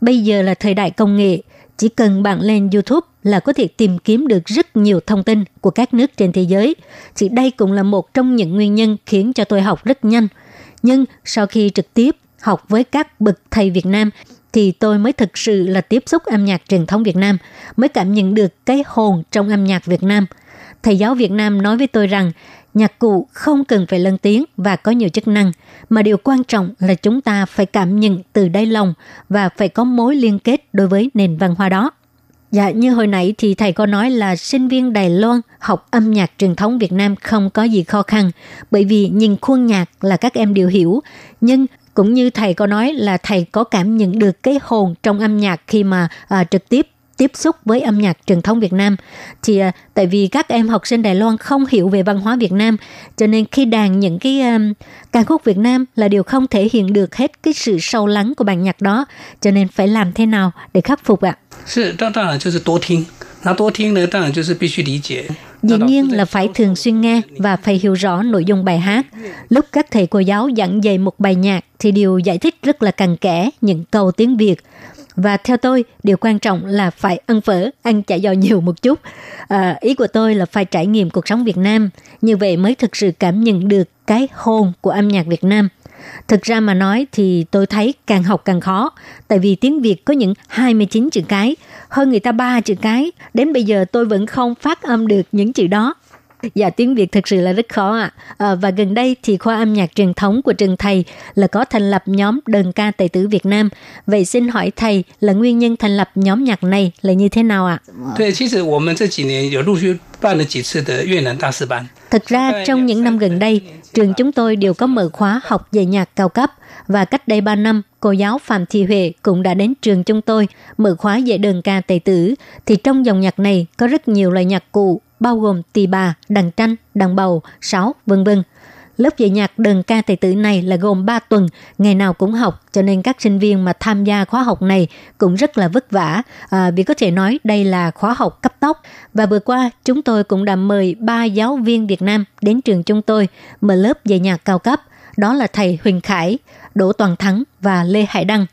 Bây giờ là thời đại công nghệ, chỉ cần bạn lên YouTube là có thể tìm kiếm được rất nhiều thông tin của các nước trên thế giới. Thì đây cũng là một trong những nguyên nhân khiến cho tôi học rất nhanh. Nhưng sau khi trực tiếp học với các bậc thầy Việt Nam thì tôi mới thực sự là tiếp xúc âm nhạc truyền thống Việt Nam, mới cảm nhận được cái hồn trong âm nhạc Việt Nam. Thầy giáo Việt Nam nói với tôi rằng nhạc cụ không cần phải lên tiếng và có nhiều chức năng, mà điều quan trọng là chúng ta phải cảm nhận từ đáy lòng và phải có mối liên kết đối với nền văn hóa đó. Dạ, như hồi nãy thì thầy có nói là sinh viên Đài Loan học âm nhạc truyền thống Việt Nam không có gì khó khăn, bởi vì nhìn khuôn nhạc là các em đều hiểu, nhưng cũng như thầy có nói là thầy có cảm nhận được cái hồn trong âm nhạc khi mà à, trực tiếp tiếp xúc với âm nhạc truyền thống Việt Nam. Thì à, tại vì các em học sinh Đài Loan không hiểu về văn hóa Việt Nam cho nên khi đàn những cái um, ca khúc Việt Nam là điều không thể hiện được hết cái sự sâu lắng của bản nhạc đó. Cho nên phải làm thế nào để khắc phục ạ? Dĩ nhiên là phải thường xuyên nghe và phải hiểu rõ nội dung bài hát. Lúc các thầy cô giáo giảng dạy một bài nhạc thì đều giải thích rất là cặn kẽ những câu tiếng Việt. Và theo tôi, điều quan trọng là phải ăn phở, ăn chả giò nhiều một chút. À, ý của tôi là phải trải nghiệm cuộc sống Việt Nam. Như vậy mới thực sự cảm nhận được cái hồn của âm nhạc Việt Nam. Thực ra mà nói thì tôi thấy càng học càng khó, tại vì tiếng Việt có những 29 chữ cái, hơn người ta ba chữ cái. Đến bây giờ tôi vẫn không phát âm được những chữ đó. Dạ tiếng Việt thực sự là rất khó ạ. À. và gần đây thì khoa âm nhạc truyền thống của trường thầy là có thành lập nhóm đơn ca tài tử Việt Nam. Vậy xin hỏi thầy là nguyên nhân thành lập nhóm nhạc này là như thế nào ạ? Thực ra trong những năm gần đây, trường chúng tôi đều có mở khóa học về nhạc cao cấp và cách đây 3 năm, cô giáo Phạm Thị Huệ cũng đã đến trường chúng tôi mở khóa dạy đơn ca tài tử. Thì trong dòng nhạc này có rất nhiều loại nhạc cụ bao gồm tỳ bà, đàn tranh, đàn bầu, sáo, vân vân. Lớp dạy nhạc đơn ca tài tử này là gồm 3 tuần, ngày nào cũng học, cho nên các sinh viên mà tham gia khóa học này cũng rất là vất vả, à, vì có thể nói đây là khóa học cấp tốc. Và vừa qua, chúng tôi cũng đã mời ba giáo viên Việt Nam đến trường chúng tôi mở lớp dạy nhạc cao cấp, đó là thầy Huỳnh Khải, Đỗ Toàn Thắng và Lê Hải Đăng.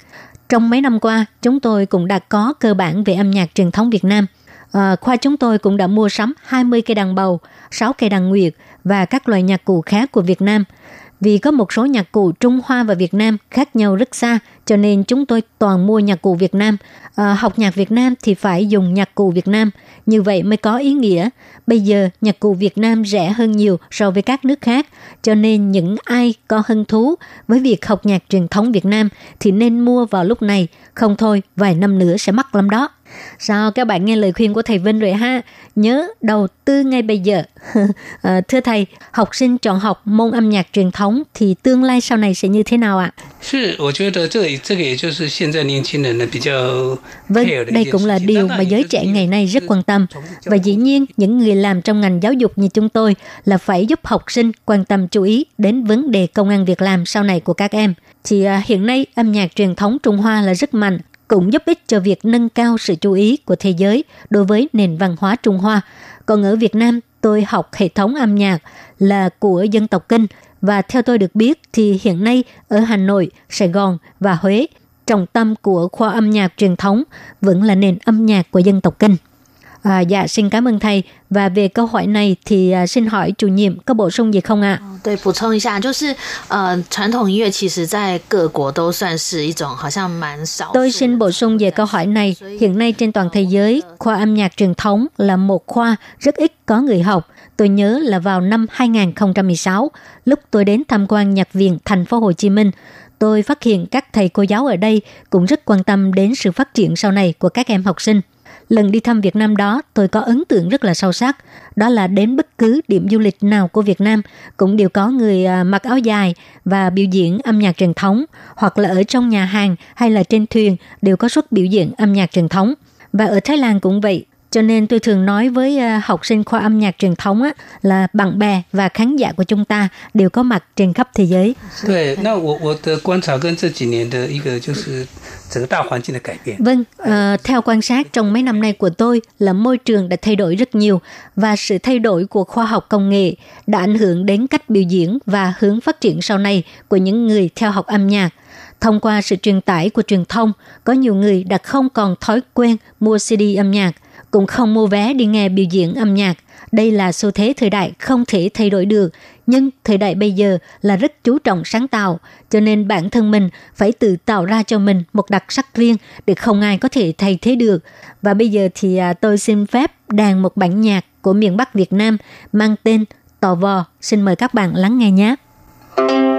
Trong mấy năm qua, chúng tôi cũng đã có cơ bản về âm nhạc truyền thống Việt Nam – à, khoa chúng tôi cũng đã mua sắm 20 cây đàn bầu, 6 cây đàn nguyệt và các loại nhạc cụ khác của Việt Nam. Vì có một số nhạc cụ Trung Hoa và Việt Nam khác nhau rất xa, cho nên chúng tôi toàn mua nhạc cụ Việt Nam. À, học nhạc Việt Nam thì phải dùng nhạc cụ Việt Nam, như vậy mới có ý nghĩa. Bây giờ nhạc cụ Việt Nam rẻ hơn nhiều so với các nước khác, cho nên những ai có hứng thú với việc học nhạc truyền thống Việt Nam thì nên mua vào lúc này, không thôi vài năm nữa sẽ mắc lắm đó. Sao các bạn nghe lời khuyên của thầy Vinh rồi ha? Nhớ đầu tư ngay bây giờ. à, thưa thầy, học sinh chọn học môn âm nhạc truyền thống thì tương lai sau này sẽ như thế nào ạ? Vâng, đây cũng là điều mà giới trẻ ngày nay rất quan tâm. Và dĩ nhiên, những người làm trong ngành giáo dục như chúng tôi là phải giúp học sinh quan tâm chú ý đến vấn đề công an việc làm sau này của các em. Thì à, hiện nay âm nhạc truyền thống Trung Hoa là rất mạnh cũng giúp ích cho việc nâng cao sự chú ý của thế giới đối với nền văn hóa Trung Hoa. Còn ở Việt Nam, tôi học hệ thống âm nhạc là của dân tộc Kinh và theo tôi được biết thì hiện nay ở Hà Nội, Sài Gòn và Huế, trọng tâm của khoa âm nhạc truyền thống vẫn là nền âm nhạc của dân tộc Kinh. À, dạ, xin cảm ơn thầy. Và về câu hỏi này thì à, xin hỏi chủ nhiệm có bổ sung gì không ạ? À? 对，补充一下，就是呃，传统音乐其实在各国都算是一种好像蛮少。Tôi xin bổ sung về câu hỏi này. Hiện nay trên toàn thế giới, khoa âm nhạc truyền thống là một khoa rất ít có người học. Tôi nhớ là vào năm 2016, lúc tôi đến tham quan nhạc viện thành phố Hồ Chí Minh, tôi phát hiện các thầy cô giáo ở đây cũng rất quan tâm đến sự phát triển sau này của các em học sinh. Lần đi thăm Việt Nam đó, tôi có ấn tượng rất là sâu sắc. Đó là đến bất cứ điểm du lịch nào của Việt Nam cũng đều có người à, mặc áo dài và biểu diễn âm nhạc truyền thống, hoặc là ở trong nhà hàng hay là trên thuyền đều có suất biểu diễn âm nhạc truyền thống. Và ở Thái Lan cũng vậy, cho nên tôi thường nói với à, học sinh khoa âm nhạc truyền thống á, là bạn bè và khán giả của chúng ta đều có mặt trên khắp thế giới. 对，那我我的观察跟这几年的一个就是整个大环境的改变。 Vâng, uh, theo quan sát trong mấy năm nay của tôi là môi trường đã thay đổi rất nhiều và sự thay đổi của khoa học công nghệ đã ảnh hưởng đến cách biểu diễn và hướng phát triển sau này của những người theo học âm nhạc. Thông qua sự truyền tải của truyền thông, có nhiều người đã không còn thói quen mua CD âm nhạc, cũng không mua vé đi nghe biểu diễn âm nhạc. Đây là xu thế thời đại không thể thay đổi được, nhưng thời đại bây giờ là rất chú trọng sáng tạo, cho nên bản thân mình phải tự tạo ra cho mình một đặc sắc riêng để không ai có thể thay thế được. Và bây giờ thì à, tôi xin phép đàn một bản nhạc của miền Bắc Việt Nam mang tên Tò Vò. Xin mời các bạn lắng nghe nhé. Quý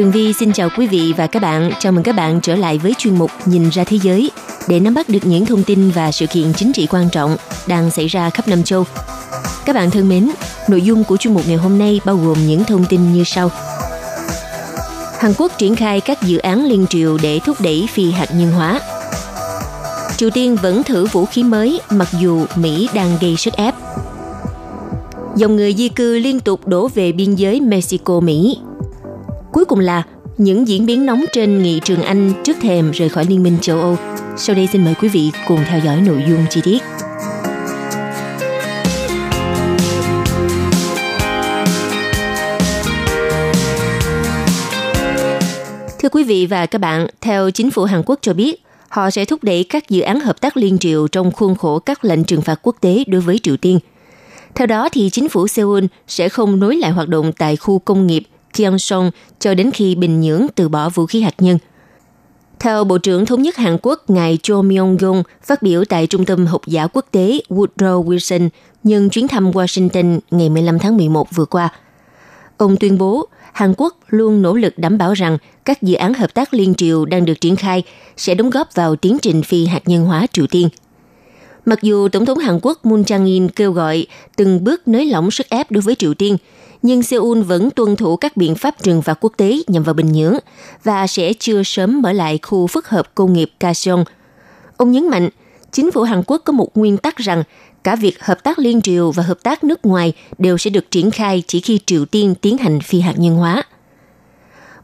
Tường Vi xin chào quý vị và các bạn. Chào mừng các bạn trở lại với chuyên mục Nhìn ra thế giới để nắm bắt được những thông tin và sự kiện chính trị quan trọng đang xảy ra khắp năm châu. Các bạn thân mến, nội dung của chuyên mục ngày hôm nay bao gồm những thông tin như sau. Hàn Quốc triển khai các dự án liên triều để thúc đẩy phi hạt nhân hóa. Triều Tiên vẫn thử vũ khí mới mặc dù Mỹ đang gây sức ép. Dòng người di cư liên tục đổ về biên giới Mexico-Mỹ Cuối cùng là những diễn biến nóng trên nghị trường Anh trước thềm rời khỏi Liên minh châu Âu. Sau đây xin mời quý vị cùng theo dõi nội dung chi tiết. Thưa quý vị và các bạn, theo chính phủ Hàn Quốc cho biết, họ sẽ thúc đẩy các dự án hợp tác liên triều trong khuôn khổ các lệnh trừng phạt quốc tế đối với Triều Tiên. Theo đó, thì chính phủ Seoul sẽ không nối lại hoạt động tại khu công nghiệp Gyeongsong cho đến khi Bình Nhưỡng từ bỏ vũ khí hạt nhân. Theo Bộ trưởng Thống nhất Hàn Quốc, ngài Cho Myong-gung phát biểu tại Trung tâm Học giả Quốc tế Woodrow Wilson nhân chuyến thăm Washington ngày 15 tháng 11 vừa qua. Ông tuyên bố Hàn Quốc luôn nỗ lực đảm bảo rằng các dự án hợp tác liên triều đang được triển khai sẽ đóng góp vào tiến trình phi hạt nhân hóa Triều Tiên. Mặc dù Tổng thống Hàn Quốc Moon Jae-in kêu gọi từng bước nới lỏng sức ép đối với Triều Tiên – nhưng Seoul vẫn tuân thủ các biện pháp trừng phạt quốc tế nhằm vào Bình Nhưỡng và sẽ chưa sớm mở lại khu phức hợp công nghiệp Kaesong. Ông nhấn mạnh, chính phủ Hàn Quốc có một nguyên tắc rằng cả việc hợp tác liên triều và hợp tác nước ngoài đều sẽ được triển khai chỉ khi Triều Tiên tiến hành phi hạt nhân hóa.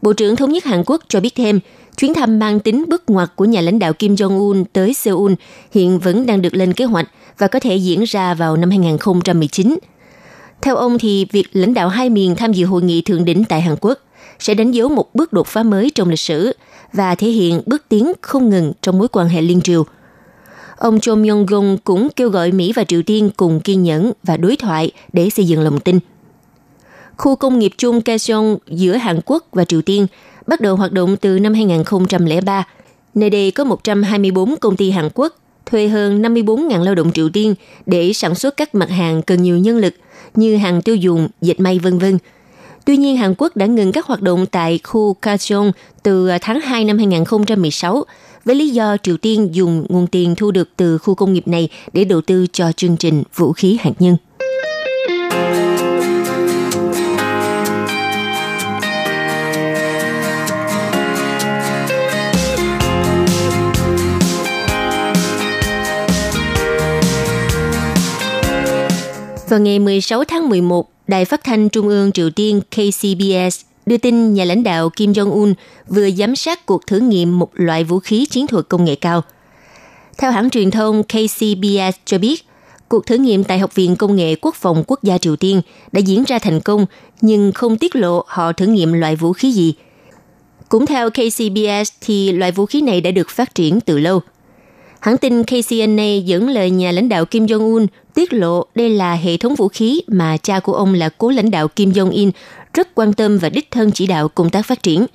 Bộ trưởng Thống nhất Hàn Quốc cho biết thêm, chuyến thăm mang tính bước ngoặt của nhà lãnh đạo Kim Jong-un tới Seoul hiện vẫn đang được lên kế hoạch và có thể diễn ra vào năm 2019 – theo ông thì việc lãnh đạo hai miền tham dự hội nghị thượng đỉnh tại Hàn Quốc sẽ đánh dấu một bước đột phá mới trong lịch sử và thể hiện bước tiến không ngừng trong mối quan hệ liên triều. Ông Cho Myung-gung cũng kêu gọi Mỹ và Triều Tiên cùng kiên nhẫn và đối thoại để xây dựng lòng tin. Khu công nghiệp chung Kaesong giữa Hàn Quốc và Triều Tiên bắt đầu hoạt động từ năm 2003. Nơi đây có 124 công ty Hàn Quốc, thuê hơn 54.000 lao động Triều Tiên để sản xuất các mặt hàng cần nhiều nhân lực như hàng tiêu dùng, dệt may vân vân. Tuy nhiên, Hàn Quốc đã ngừng các hoạt động tại khu Kaesong từ à, tháng 2 năm 2016 với lý do Triều Tiên dùng nguồn tiền thu được từ khu công nghiệp này để đầu tư cho chương trình vũ khí hạt nhân. Vào ngày 16 tháng 11, Đài phát thanh Trung ương Triều Tiên KCBS đưa tin nhà lãnh đạo Kim Jong-un vừa giám sát cuộc thử nghiệm một loại vũ khí chiến thuật công nghệ cao. Theo hãng truyền thông KCBS cho biết, cuộc thử nghiệm tại Học viện Công nghệ Quốc phòng Quốc gia Triều Tiên đã diễn ra thành công nhưng không tiết lộ họ thử nghiệm loại vũ khí gì. Cũng theo KCBS thì loại vũ khí này đã được phát triển từ lâu – Hãng tin KCNA dẫn lời nhà lãnh đạo Kim Jong-un tiết lộ đây là hệ thống vũ khí mà cha của ông là cố lãnh đạo Kim Jong-un rất quan tâm và đích thân chỉ đạo công tác phát triển.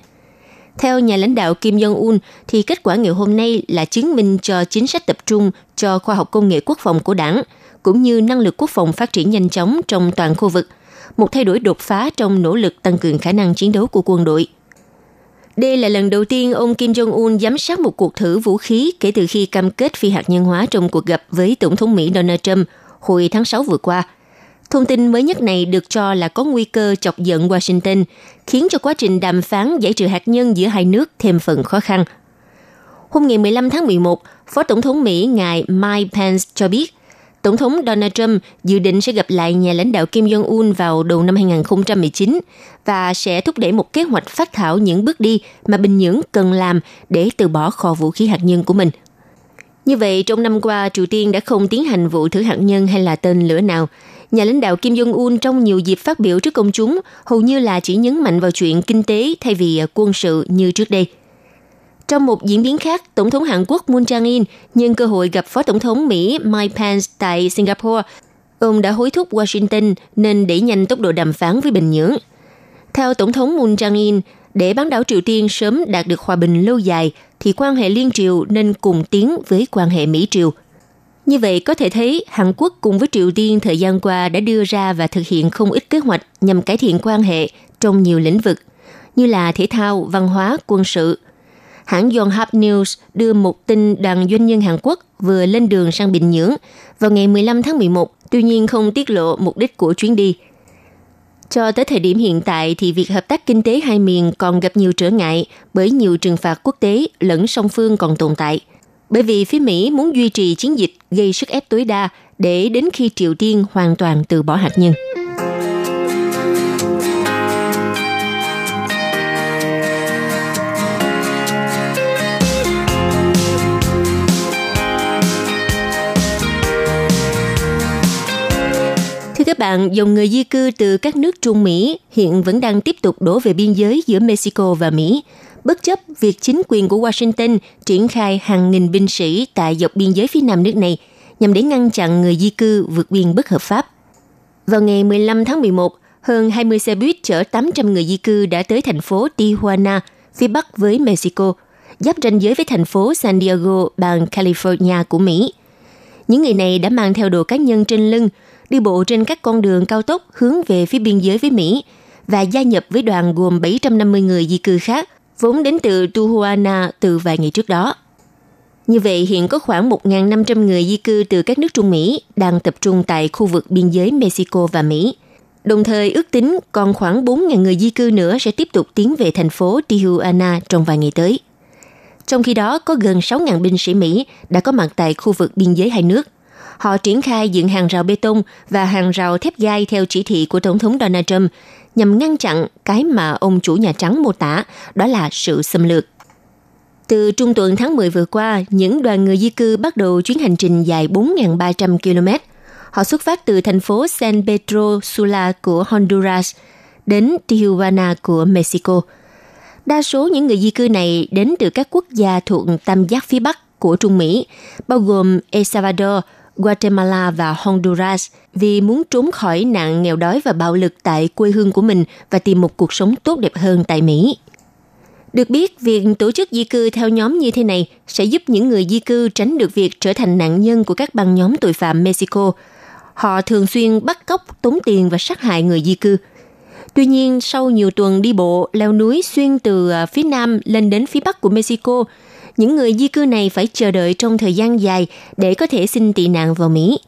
Theo nhà lãnh đạo Kim Jong-un, thì kết quả ngày hôm nay là chứng minh cho chính sách tập trung cho khoa học công nghệ quốc phòng của đảng, cũng như năng lực quốc phòng phát triển nhanh chóng trong toàn khu vực, một thay đổi đột phá trong nỗ lực tăng cường khả năng chiến đấu của quân đội – đây là lần đầu tiên ông Kim Jong-un giám sát một cuộc thử vũ khí kể từ khi cam kết phi hạt nhân hóa trong cuộc gặp với Tổng thống Mỹ Donald Trump hồi tháng 6 vừa qua. Thông tin mới nhất này được cho là có nguy cơ chọc giận Washington, khiến cho quá trình đàm phán giải trừ hạt nhân giữa hai nước thêm phần khó khăn. Hôm ngày 15 tháng 11, Phó Tổng thống Mỹ ngài Mike Pence cho biết Tổng thống Donald Trump dự định sẽ gặp lại nhà lãnh đạo Kim Jong-un vào đầu năm 2019 và sẽ thúc đẩy một kế hoạch phát thảo những bước đi mà Bình Nhưỡng cần làm để từ bỏ kho vũ khí hạt nhân của mình. Như vậy, trong năm qua, Triều Tiên đã không tiến hành vụ thử hạt nhân hay là tên lửa nào, Nhà lãnh đạo Kim Jong-un trong nhiều dịp phát biểu trước công chúng hầu như là chỉ nhấn mạnh vào chuyện kinh tế thay vì à, quân sự như trước đây. Trong một diễn biến khác, Tổng thống Hàn Quốc Moon Jae-in nhân cơ hội gặp Phó Tổng thống Mỹ Mike Pence tại Singapore, ông đã hối thúc Washington nên đẩy nhanh tốc độ đàm phán với Bình Nhưỡng. Theo Tổng thống Moon Jae-in, để bán đảo Triều Tiên sớm đạt được hòa bình lâu dài, thì quan hệ liên triều nên cùng tiến với quan hệ Mỹ-Triều. Như vậy có thể thấy Hàn Quốc cùng với Triều Tiên thời gian qua đã đưa ra và thực hiện không ít kế hoạch nhằm cải thiện quan hệ trong nhiều lĩnh vực, như là thể thao, văn hóa, quân sự. Hãng Yonhap News đưa một tin đoàn doanh nhân Hàn Quốc vừa lên đường sang Bình Nhưỡng vào ngày 15 tháng 11, tuy nhiên không tiết lộ mục đích của chuyến đi – cho tới thời điểm hiện tại thì việc hợp tác kinh tế hai miền còn gặp nhiều trở ngại bởi nhiều trừng phạt quốc tế lẫn song phương còn tồn tại. Bởi vì phía Mỹ muốn duy trì chiến dịch gây sức ép tối đa để đến khi Triều Tiên hoàn toàn từ bỏ hạt nhân. Các bạn, dòng người di cư từ các nước Trung Mỹ hiện vẫn đang tiếp tục đổ về biên giới giữa Mexico và Mỹ, bất chấp việc chính quyền của Washington triển khai hàng nghìn binh sĩ tại dọc biên giới phía nam nước này nhằm để ngăn chặn người di cư vượt biên bất hợp pháp. Vào ngày 15 tháng 11, hơn 20 xe buýt chở 800 người di cư đã tới thành phố Tijuana, phía bắc với Mexico, giáp ranh giới với thành phố San Diego, bang California của Mỹ. Những người này đã mang theo đồ cá nhân trên lưng, đi bộ trên các con đường cao tốc hướng về phía biên giới với Mỹ và gia nhập với đoàn gồm 750 người di cư khác, vốn đến từ Tijuana từ vài ngày trước đó. Như vậy, hiện có khoảng 1.500 người di cư từ các nước Trung Mỹ đang tập trung tại khu vực biên giới Mexico và Mỹ. Đồng thời ước tính còn khoảng 4.000 người di cư nữa sẽ tiếp tục tiến về thành phố Tijuana trong vài ngày tới. Trong khi đó, có gần 6.000 binh sĩ Mỹ đã có mặt tại khu vực biên giới hai nước – họ triển khai dựng hàng rào bê tông và hàng rào thép gai theo chỉ thị của Tổng thống Donald Trump nhằm ngăn chặn cái mà ông chủ Nhà Trắng mô tả, đó là sự xâm lược. Từ trung tuần tháng 10 vừa qua, những đoàn người di cư bắt đầu chuyến hành trình dài 4.300 km. Họ xuất phát từ thành phố San Pedro Sula của Honduras đến Tijuana của Mexico. Đa số những người di cư này đến từ các quốc gia thuộc tam giác phía Bắc của Trung Mỹ, bao gồm El Salvador, Guatemala và Honduras vì muốn trốn khỏi nạn nghèo đói và bạo lực tại quê hương của mình và tìm một cuộc sống tốt đẹp hơn tại Mỹ. Được biết, việc tổ chức di cư theo nhóm như thế này sẽ giúp những người di cư tránh được việc trở thành nạn nhân của các băng nhóm tội phạm Mexico. Họ thường xuyên bắt cóc, tống tiền và sát hại người di cư. Tuy nhiên, sau nhiều tuần đi bộ, leo núi xuyên từ à, phía nam lên đến phía bắc của Mexico, những người di cư này phải chờ đợi trong thời gian dài để có thể xin tị nạn vào Mỹ.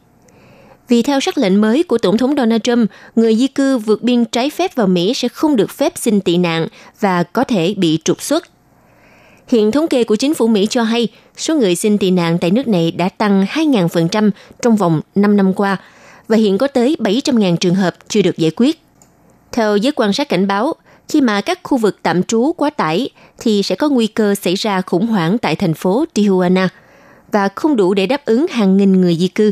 Vì theo sắc lệnh mới của Tổng thống Donald Trump, người di cư vượt biên trái phép vào Mỹ sẽ không được phép xin tị nạn và có thể bị trục xuất. Hiện thống kê của chính phủ Mỹ cho hay số người xin tị nạn tại nước này đã tăng 2.000% trong vòng 5 năm qua và hiện có tới 700.000 trường hợp chưa được giải quyết. Theo giới quan sát cảnh báo, khi mà các khu vực tạm trú quá tải thì sẽ có nguy cơ xảy ra khủng hoảng tại thành phố Tijuana và không đủ để đáp ứng hàng nghìn người di cư.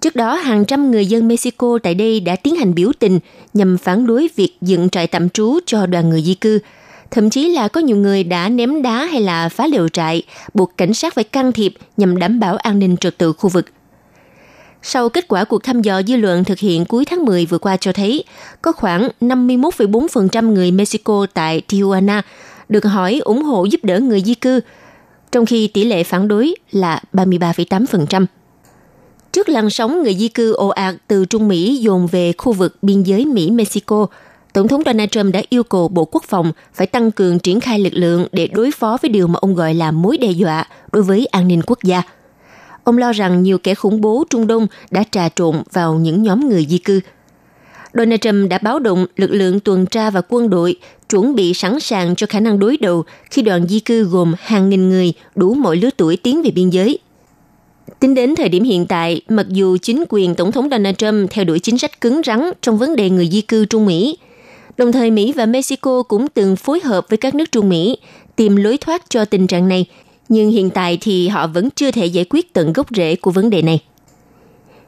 Trước đó, hàng trăm người dân Mexico tại đây đã tiến hành biểu tình nhằm phản đối việc dựng trại tạm trú cho đoàn người di cư. Thậm chí là có nhiều người đã ném đá hay là phá lều trại, buộc cảnh sát phải can thiệp nhằm đảm bảo an ninh trật tự khu vực – sau kết quả cuộc thăm dò dư luận thực hiện cuối tháng 10 vừa qua cho thấy, có khoảng 51,4% người Mexico tại Tijuana được hỏi ủng hộ giúp đỡ người di cư, trong khi tỷ lệ phản đối là 33,8%. Trước làn sóng người di cư ồ ạt từ Trung Mỹ dồn về khu vực biên giới Mỹ-Mexico, Tổng thống Donald Trump đã yêu cầu Bộ Quốc phòng phải tăng cường triển khai lực lượng để đối phó với điều mà ông gọi là mối đe dọa đối với an ninh quốc gia – Ông lo rằng nhiều kẻ khủng bố Trung Đông đã trà trộn vào những nhóm người di cư. Donald Trump đã báo động lực lượng tuần tra và quân đội chuẩn bị sẵn sàng cho khả năng đối đầu khi đoàn di cư gồm hàng nghìn người đủ mọi lứa tuổi tiến về biên giới. Tính đến thời điểm hiện tại, mặc dù chính quyền Tổng thống Donald Trump theo đuổi chính sách cứng rắn trong vấn đề người di cư Trung Mỹ, đồng thời Mỹ và Mexico cũng từng phối hợp với các nước Trung Mỹ tìm lối thoát cho tình trạng này nhưng hiện tại thì họ vẫn chưa thể giải quyết tận gốc rễ của vấn đề này.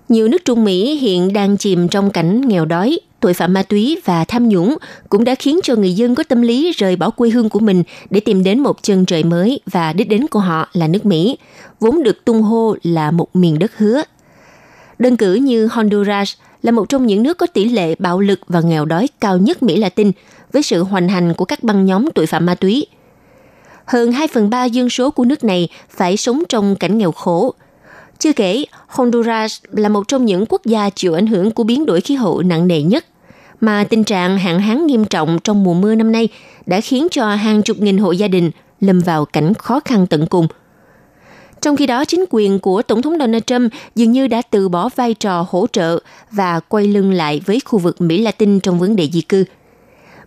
Nhiều nước Trung Mỹ hiện đang chìm trong cảnh nghèo đói, tội phạm ma túy và tham nhũng cũng đã khiến cho người dân có tâm lý rời bỏ quê hương của mình để tìm đến một chân trời mới và đích đến của họ là nước Mỹ, vốn được tung hô là một miền đất hứa. Đơn cử như Honduras là một trong những nước có tỷ lệ bạo lực và nghèo đói cao nhất Mỹ Latin với sự hoành hành của các băng nhóm tội phạm ma túy. Hơn 2 phần 3 dân số của nước này phải sống trong cảnh nghèo khổ. Chưa kể, Honduras là một trong những quốc gia chịu ảnh hưởng của biến đổi khí hậu nặng nề nhất mà tình trạng hạn hán nghiêm trọng trong mùa mưa năm nay đã khiến cho hàng chục nghìn hộ gia đình lâm vào cảnh khó khăn tận cùng. Trong khi đó, chính quyền của Tổng thống Donald Trump dường như đã từ bỏ vai trò hỗ trợ và quay lưng lại với khu vực Mỹ Latin trong vấn đề di cư.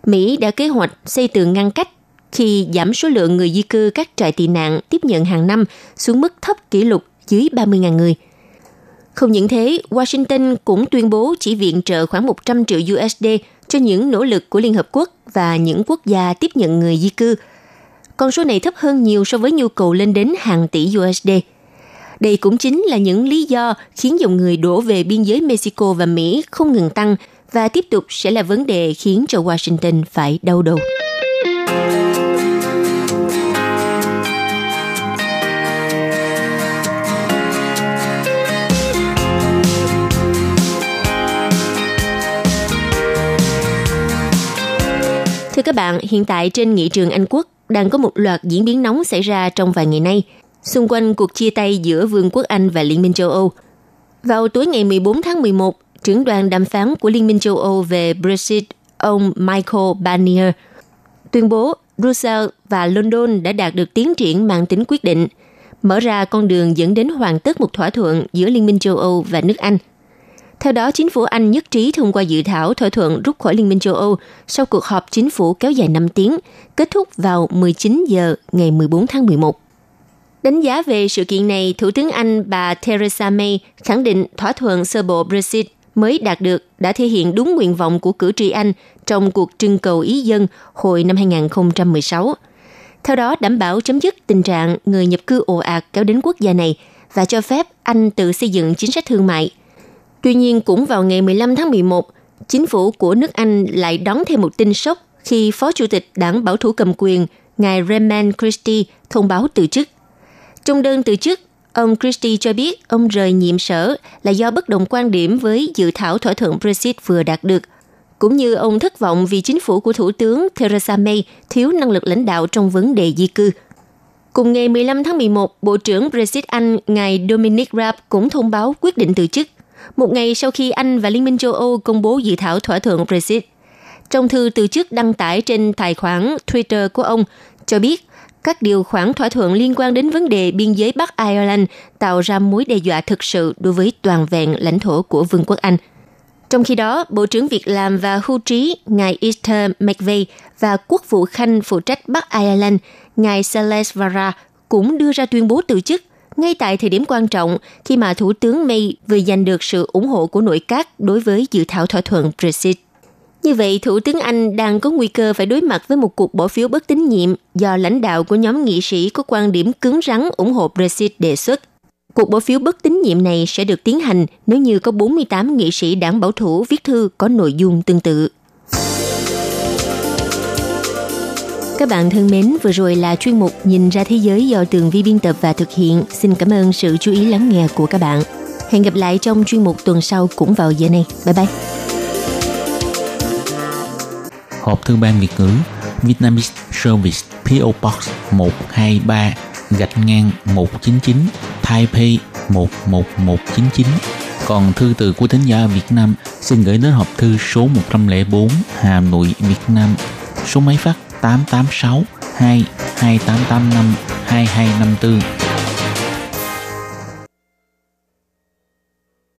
Mỹ đã kế hoạch xây tường ngăn cách khi giảm số lượng người di cư các trại tị nạn tiếp nhận hàng năm xuống mức thấp kỷ lục dưới 30.000 người – không những thế, Washington cũng tuyên bố chỉ viện trợ khoảng 100 triệu USD cho những nỗ lực của Liên Hợp Quốc và những quốc gia tiếp nhận người di cư. Con số này thấp hơn nhiều so với nhu cầu lên đến hàng tỷ USD. Đây cũng chính là những lý do khiến dòng người đổ về biên giới Mexico và Mỹ không ngừng tăng và tiếp tục sẽ là vấn đề khiến cho Washington phải đau đầu. Thưa các bạn, hiện tại trên nghị trường Anh Quốc đang có một loạt diễn biến nóng xảy ra trong vài ngày nay, xung quanh cuộc chia tay giữa Vương quốc Anh và Liên minh châu Âu. Vào tối ngày 14 tháng 11, trưởng đoàn đàm phán của Liên minh châu Âu về Brexit, ông Michael Barnier, tuyên bố Brussels và London đã đạt được tiến triển mang tính quyết định, mở ra con đường dẫn đến hoàn tất một thỏa thuận giữa Liên minh châu Âu và nước Anh – theo đó, chính phủ Anh nhất trí thông qua dự thảo thỏa thuận rút khỏi Liên minh châu Âu sau cuộc họp chính phủ kéo dài 5 tiếng, kết thúc vào 19 giờ ngày 14 tháng 11. Đánh giá về sự kiện này, Thủ tướng Anh bà Theresa May khẳng định thỏa thuận sơ bộ Brexit mới đạt được đã thể hiện đúng nguyện vọng của cử tri Anh trong cuộc trưng cầu ý dân hồi năm 2016. Theo đó, đảm bảo chấm dứt tình trạng người nhập cư ồ ạt kéo đến quốc gia này và cho phép Anh tự xây dựng chính sách thương mại – Tuy nhiên, cũng vào ngày 15 tháng 11, chính phủ của nước Anh lại đón thêm một tin sốc khi Phó Chủ tịch Đảng Bảo thủ cầm quyền, ngài Raymond Christie thông báo từ chức. Trong đơn từ chức, ông Christie cho biết ông rời nhiệm sở là do bất đồng quan điểm với dự thảo thỏa thuận Brexit vừa đạt được, cũng như ông thất vọng vì chính phủ của Thủ tướng Theresa May thiếu năng lực lãnh đạo trong vấn đề di cư. Cùng ngày 15 tháng 11, Bộ trưởng Brexit Anh, ngài Dominic Raab cũng thông báo quyết định từ chức một ngày sau khi Anh và Liên minh châu Âu công bố dự thảo thỏa thuận Brexit. Trong thư từ chức đăng tải trên tài khoản Twitter của ông cho biết các điều khoản thỏa thuận liên quan đến vấn đề biên giới Bắc Ireland tạo ra mối đe dọa thực sự đối với toàn vẹn lãnh thổ của Vương quốc Anh. Trong khi đó, Bộ trưởng Việc làm và Hưu trí ngài Easter McVeigh và Quốc vụ Khanh phụ trách Bắc Ireland ngài Celeste Vara cũng đưa ra tuyên bố từ chức ngay tại thời điểm quan trọng khi mà Thủ tướng May vừa giành được sự ủng hộ của nội các đối với dự thảo thỏa thuận Brexit. Như vậy, Thủ tướng Anh đang có nguy cơ phải đối mặt với một cuộc bỏ phiếu bất tín nhiệm do lãnh đạo của nhóm nghị sĩ có quan điểm cứng rắn ủng hộ Brexit đề xuất. Cuộc bỏ phiếu bất tín nhiệm này sẽ được tiến hành nếu như có 48 nghị sĩ đảng bảo thủ viết thư có nội dung tương tự. Các bạn thân mến, vừa rồi là chuyên mục Nhìn ra thế giới do Tường Vi biên tập và thực hiện. Xin cảm ơn sự chú ý lắng nghe của các bạn. Hẹn gặp lại trong chuyên mục tuần sau cũng vào giờ này. Bye bye. Hộp thư ban Việt ngữ Vietnamese Service PO Box 123 gạch ngang 199 Taipei 11199 còn thư từ của thính giả Việt Nam xin gửi đến hộp thư số 104 Hà Nội, Việt Nam. Số máy phát 886 2 2885 2254